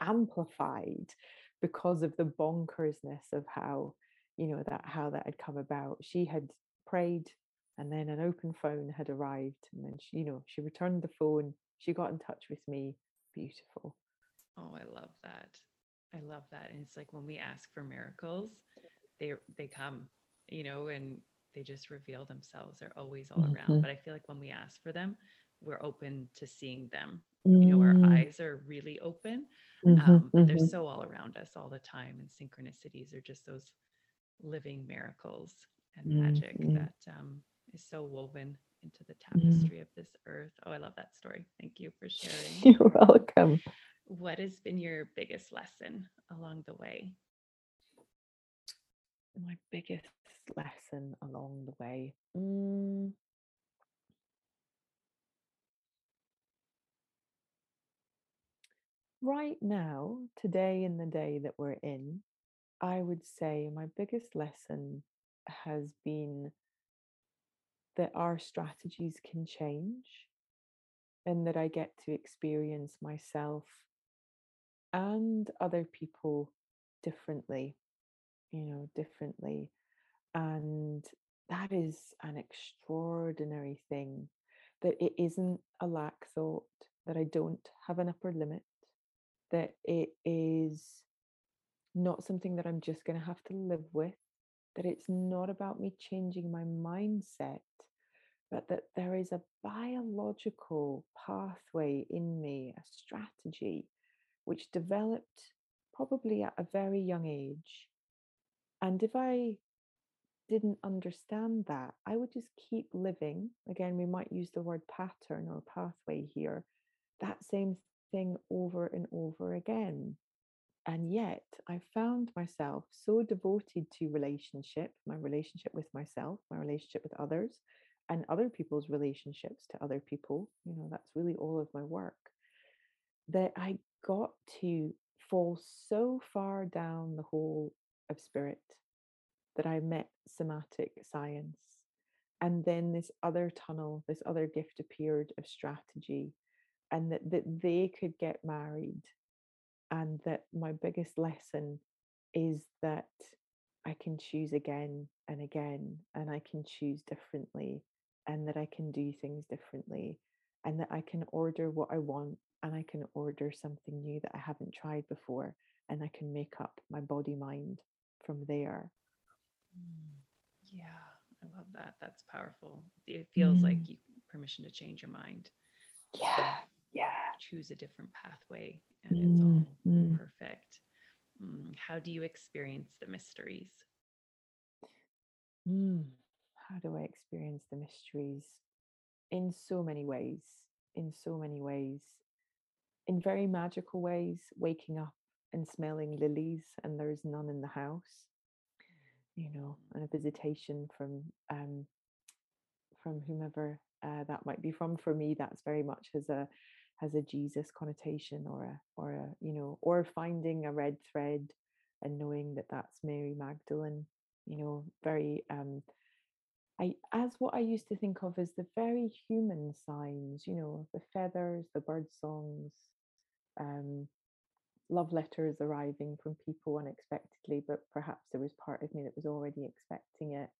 amplified because of the bonkersness of how you know that how that had come about. She had prayed and then an open phone had arrived and then she you know she returned the phone she got in touch with me beautiful Oh, I love that. I love that. And it's like when we ask for miracles, they they come, you know, and they just reveal themselves. They're always all around. Mhm. But I feel like when we ask for them, we're open to seeing them. You know, our Mm, eyes are really open, mhm, um, but they're mhm, so all around us all the time. And synchronicities are just those living miracles and mm, magic mm, that um, is so woven into the mm. tapestry of this earth. Oh, I love that story. Thank you for sharing. You're welcome. What has been your biggest lesson along the way? My biggest lesson along the way. Mm, right now, today in the day that we're in, I would say my biggest lesson has been that our strategies can change and that I get to experience myself and other people differently, you know, differently. And that is an extraordinary thing that it isn't a lack thought, that I don't have an upper limit, that it is not something that I'm just going to have to live with, that it's not about me changing my mindset, but that there is a biological pathway in me, a strategy which developed probably at a very young age. And if I didn't understand that, I would just keep living. Again, we might use the word pattern or pathway here, that same thing over and over again. And yet, I found myself so devoted to relationship, my relationship with myself, my relationship with others, and other people's relationships to other people. You know, that's really all of my work that I got to fall so far down the hole of spirit that I met somatic science. And then this other tunnel, this other gift appeared of strategy, and that, that they could get married. And that my biggest lesson is that I can choose again and again, and I can choose differently, and that I can do things differently, and that I can order what I want, and I can order something new that I haven't tried before, and I can make up my body mind from there. Mm, Yeah, I love that. That's powerful. It feels like Mm, you permission to change your mind yeah, yeah. choose a different pathway, and it's Mm, all mm. perfect. Mm, How do you experience the mysteries? Mm. How do I experience the mysteries? In so many ways, in so many ways, in very magical ways, waking up and smelling lilies and there's none in the house, you know, and a visitation from um from whomever uh, that might be from. For me, that's very much as a has a Jesus connotation or a or a you know or finding a red thread and knowing that that's Mary Magdalene. You know, very um I as what I used to think of as the very human signs, you know, the feathers, the bird songs, um, love letters arriving from people unexpectedly, but perhaps there was part of me that was already expecting it.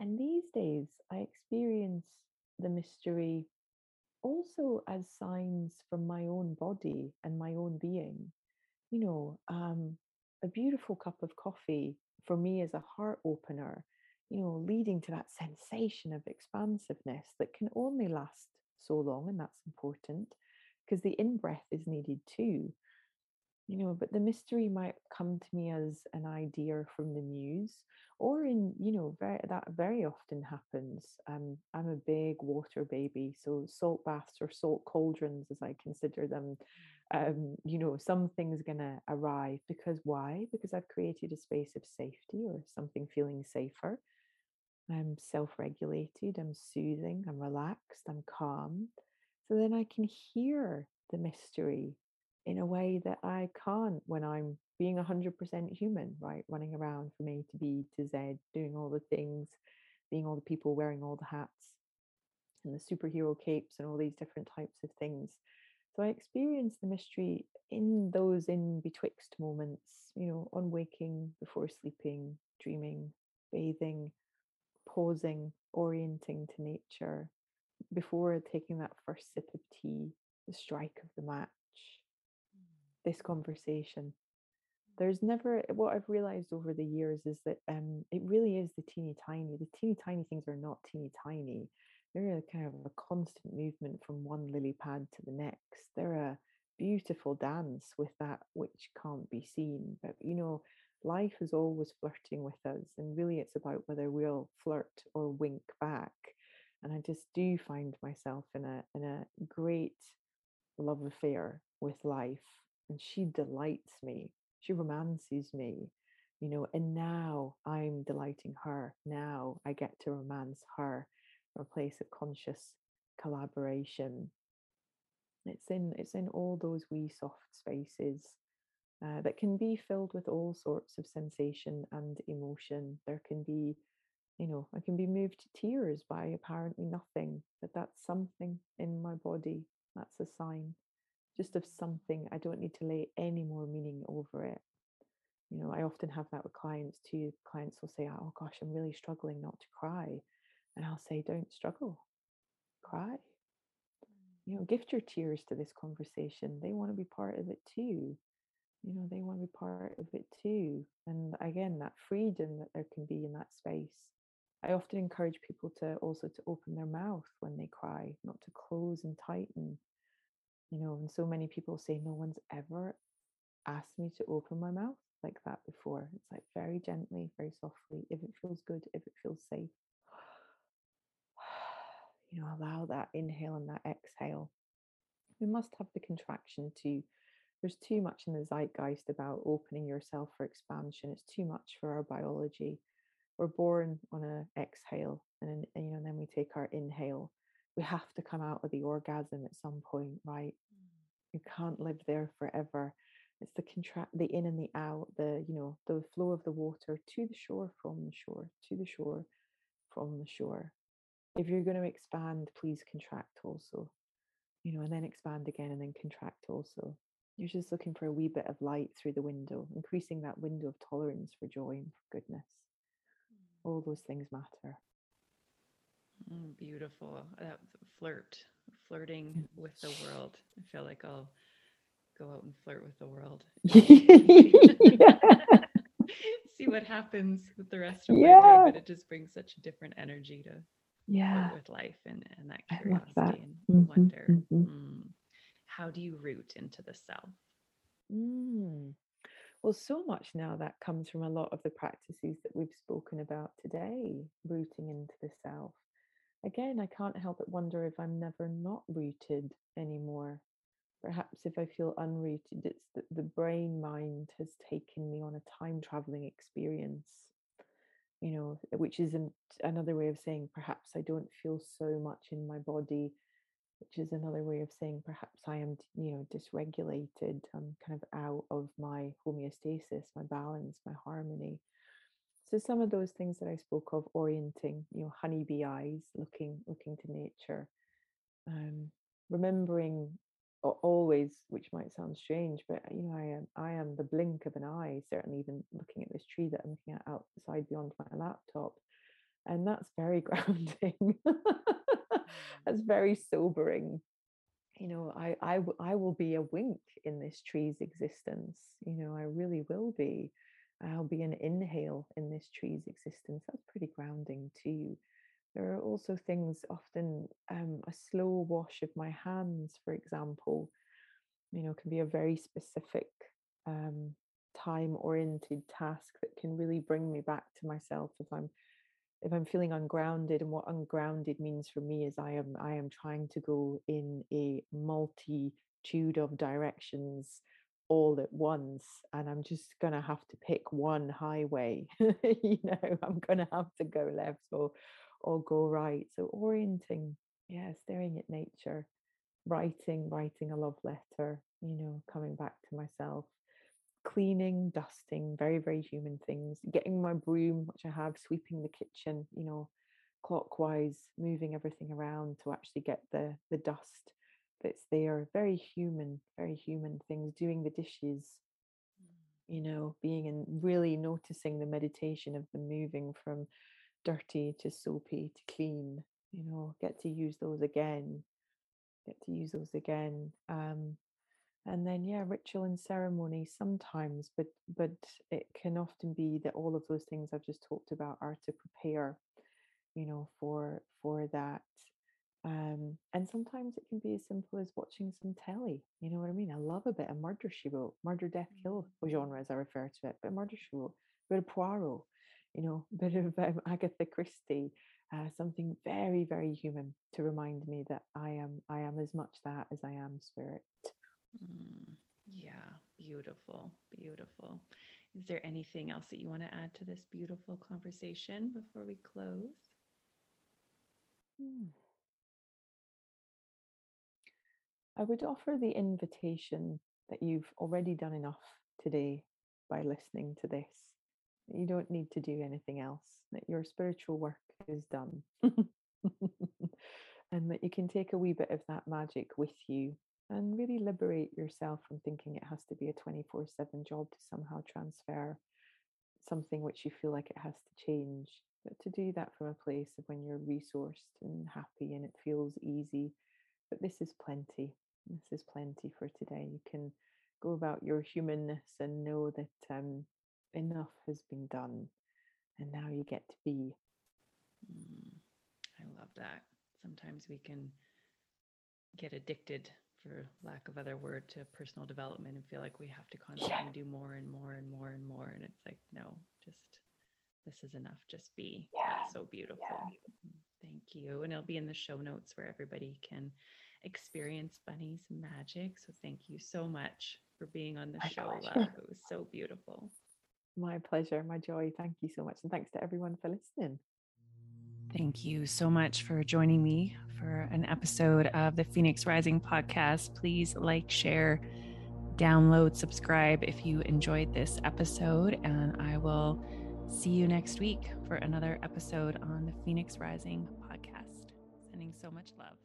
And these days I experience the mystery also as signs from my own body and my own being. You know, um, a beautiful cup of coffee for me is a heart opener, you know, leading to that sensation of expansiveness that can only last so long. And that's important because the in breath is needed too. You know but the mystery might come to me as an idea from the muse or in you know very, that very often happens. Um, i'm a big water baby so salt baths or salt cauldrons as i consider them um, you know something's going to arrive because why? Because i've created a space of safety or something feeling safer. I'm self-regulated i'm soothing i'm relaxed i'm calm. So then i can hear the mystery in a way that I can't when I'm being 100% human, right? Running around from A to B to Z, doing all the things, being all the people wearing all the hats and the superhero capes and all these different types of things. So I experience the mystery in those in betwixt moments, you know, on waking, before sleeping, dreaming, bathing, pausing, orienting to nature, before taking that first sip of tea, the strike of the match, this conversation. There's never what I've realized over the years is that um, it really is the teeny tiny. The teeny tiny things are not teeny tiny. They're a kind of a constant movement from one lily pad to the next. They're a beautiful dance with that which can't be seen. But you know, life is always flirting with us, and really it's about whether we'll flirt or wink back. And I just do find myself in a in a great love affair with life and she delights me. She romances me, you know, and now I'm delighting her. Now I get to romance her from a place of conscious collaboration. It's in it's in all those wee soft spaces uh, that can be filled with all sorts of sensation and emotion. There can be, you know, I can be moved to tears by apparently nothing, but that's something in my body. That's a sign just of something. I don't need to lay any more meaning over it. You know, I often have that with clients too. Clients will say, Oh gosh, I'm really struggling not to cry. And I'll say, Don't struggle, cry. You know, mm. gift your tears to this conversation. They want to be part of it too. You know, they want to be part of it too. And again, that freedom that there can be in that space. I often encourage people to also to open their mouth when they cry, not to close and tighten you know and so many people say no one's ever asked me to open my mouth like that before. It's like very gently very softly if it feels good if it feels safe. You know allow that inhale and that exhale. We must have the contraction too there's too much in the zeitgeist about opening yourself for expansion. It's too much for our biology. We're born on an exhale and, you know and then we take our inhale we have to come out of the orgasm at some point, right? Mm. You can't live there forever. It's the contract, the in and the out, the you know, the flow of the water to the shore, from the shore, to the shore, from the shore. If you're going to expand, please contract also, you know, and then expand again and then contract also. You're just looking for a wee bit of light through the window, increasing that window of tolerance for joy and for goodness. Mm. All those things matter. Mm, beautiful. That flirt, flirting with the world. I feel like I'll go out and flirt with the world. See what happens with the rest of yeah. my day, but it just brings such a different energy to yeah with life and, and that curiosity that. and mm-hmm, wonder. Mm-hmm. Mm. How do you root into the self? Mm. Well, so much now that comes from a lot of the practices that we've spoken about today, rooting into the self again, I can't help but wonder if I'm never not rooted anymore. Perhaps if I feel unrooted, it's that the brain mind has taken me on a time traveling experience, you know, which isn't another way of saying perhaps I don't feel so much in my body, which is another way of saying perhaps I am, you know, dysregulated. I'm kind of out of my homeostasis, my balance, my harmony. So some of those things that I spoke of, orienting, you know, honeybee eyes, looking, looking to nature, um, remembering always, which might sound strange, but you know, I am, I am the blink of an eye. Certainly, even looking at this tree that I'm looking at outside beyond my laptop, and that's very grounding. that's very sobering. You know, I, I, I will be a wink in this tree's existence. You know, I really will be. I'll be an inhale in this tree's existence. That's pretty grounding too. There are also things, often um, a slow wash of my hands, for example, you know, can be a very specific um, time oriented task that can really bring me back to myself if i'm if i'm feeling ungrounded and what ungrounded means for me is i am i am trying to go in a multitude of directions all at once and i'm just going to have to pick one highway you know i'm going to have to go left or or go right. So orienting yeah staring at nature writing writing a love letter you know coming back to myself cleaning dusting very very human things getting my broom which i have sweeping the kitchen you know clockwise moving everything around to actually get the the dust that's are very human very human things doing the dishes mm. you know being and really noticing the meditation of the moving from dirty to soapy to clean you know get to use those again get to use those again um and then yeah ritual and ceremony sometimes but but it can often be that all of those things i've just talked about are to prepare you know for for that um, and sometimes it can be as simple as watching some telly. You know what I mean? I love a bit of murder she wrote, murder, death, kill mm-hmm. genre as I refer to it, but murder she wrote, a bit of Poirot, you know, a bit of um, Agatha Christie, uh, something very, very human to remind me that I am, I am as much that as I am spirit. Mm, yeah, beautiful, beautiful. Is there anything else that you want to add to this beautiful conversation before we close? Hmm. I would offer the invitation that you've already done enough today by listening to this. You don't need to do anything else, that your spiritual work is done. and that you can take a wee bit of that magic with you and really liberate yourself from thinking it has to be a 24 7 job to somehow transfer something which you feel like it has to change. But to do that from a place of when you're resourced and happy and it feels easy. But this is plenty. This is plenty for today. You can go about your humanness and know that um, enough has been done and now you get to be. Mm, I love that. Sometimes we can get addicted, for lack of other word, to personal development and feel like we have to constantly yeah. do more and more and more and more. And it's like, no, just this is enough. Just be. Yeah. That's so beautiful. Yeah. Mm, thank you. And it'll be in the show notes where everybody can experience Bunny's magic. So thank you so much for being on the my show, love. It was so beautiful. My pleasure, my joy. Thank you so much. And thanks to everyone for listening. Thank you so much for joining me for an episode of the Phoenix Rising podcast. Please like, share, download, subscribe if you enjoyed this episode. And I will see you next week for another episode on the Phoenix Rising podcast. Sending so much love.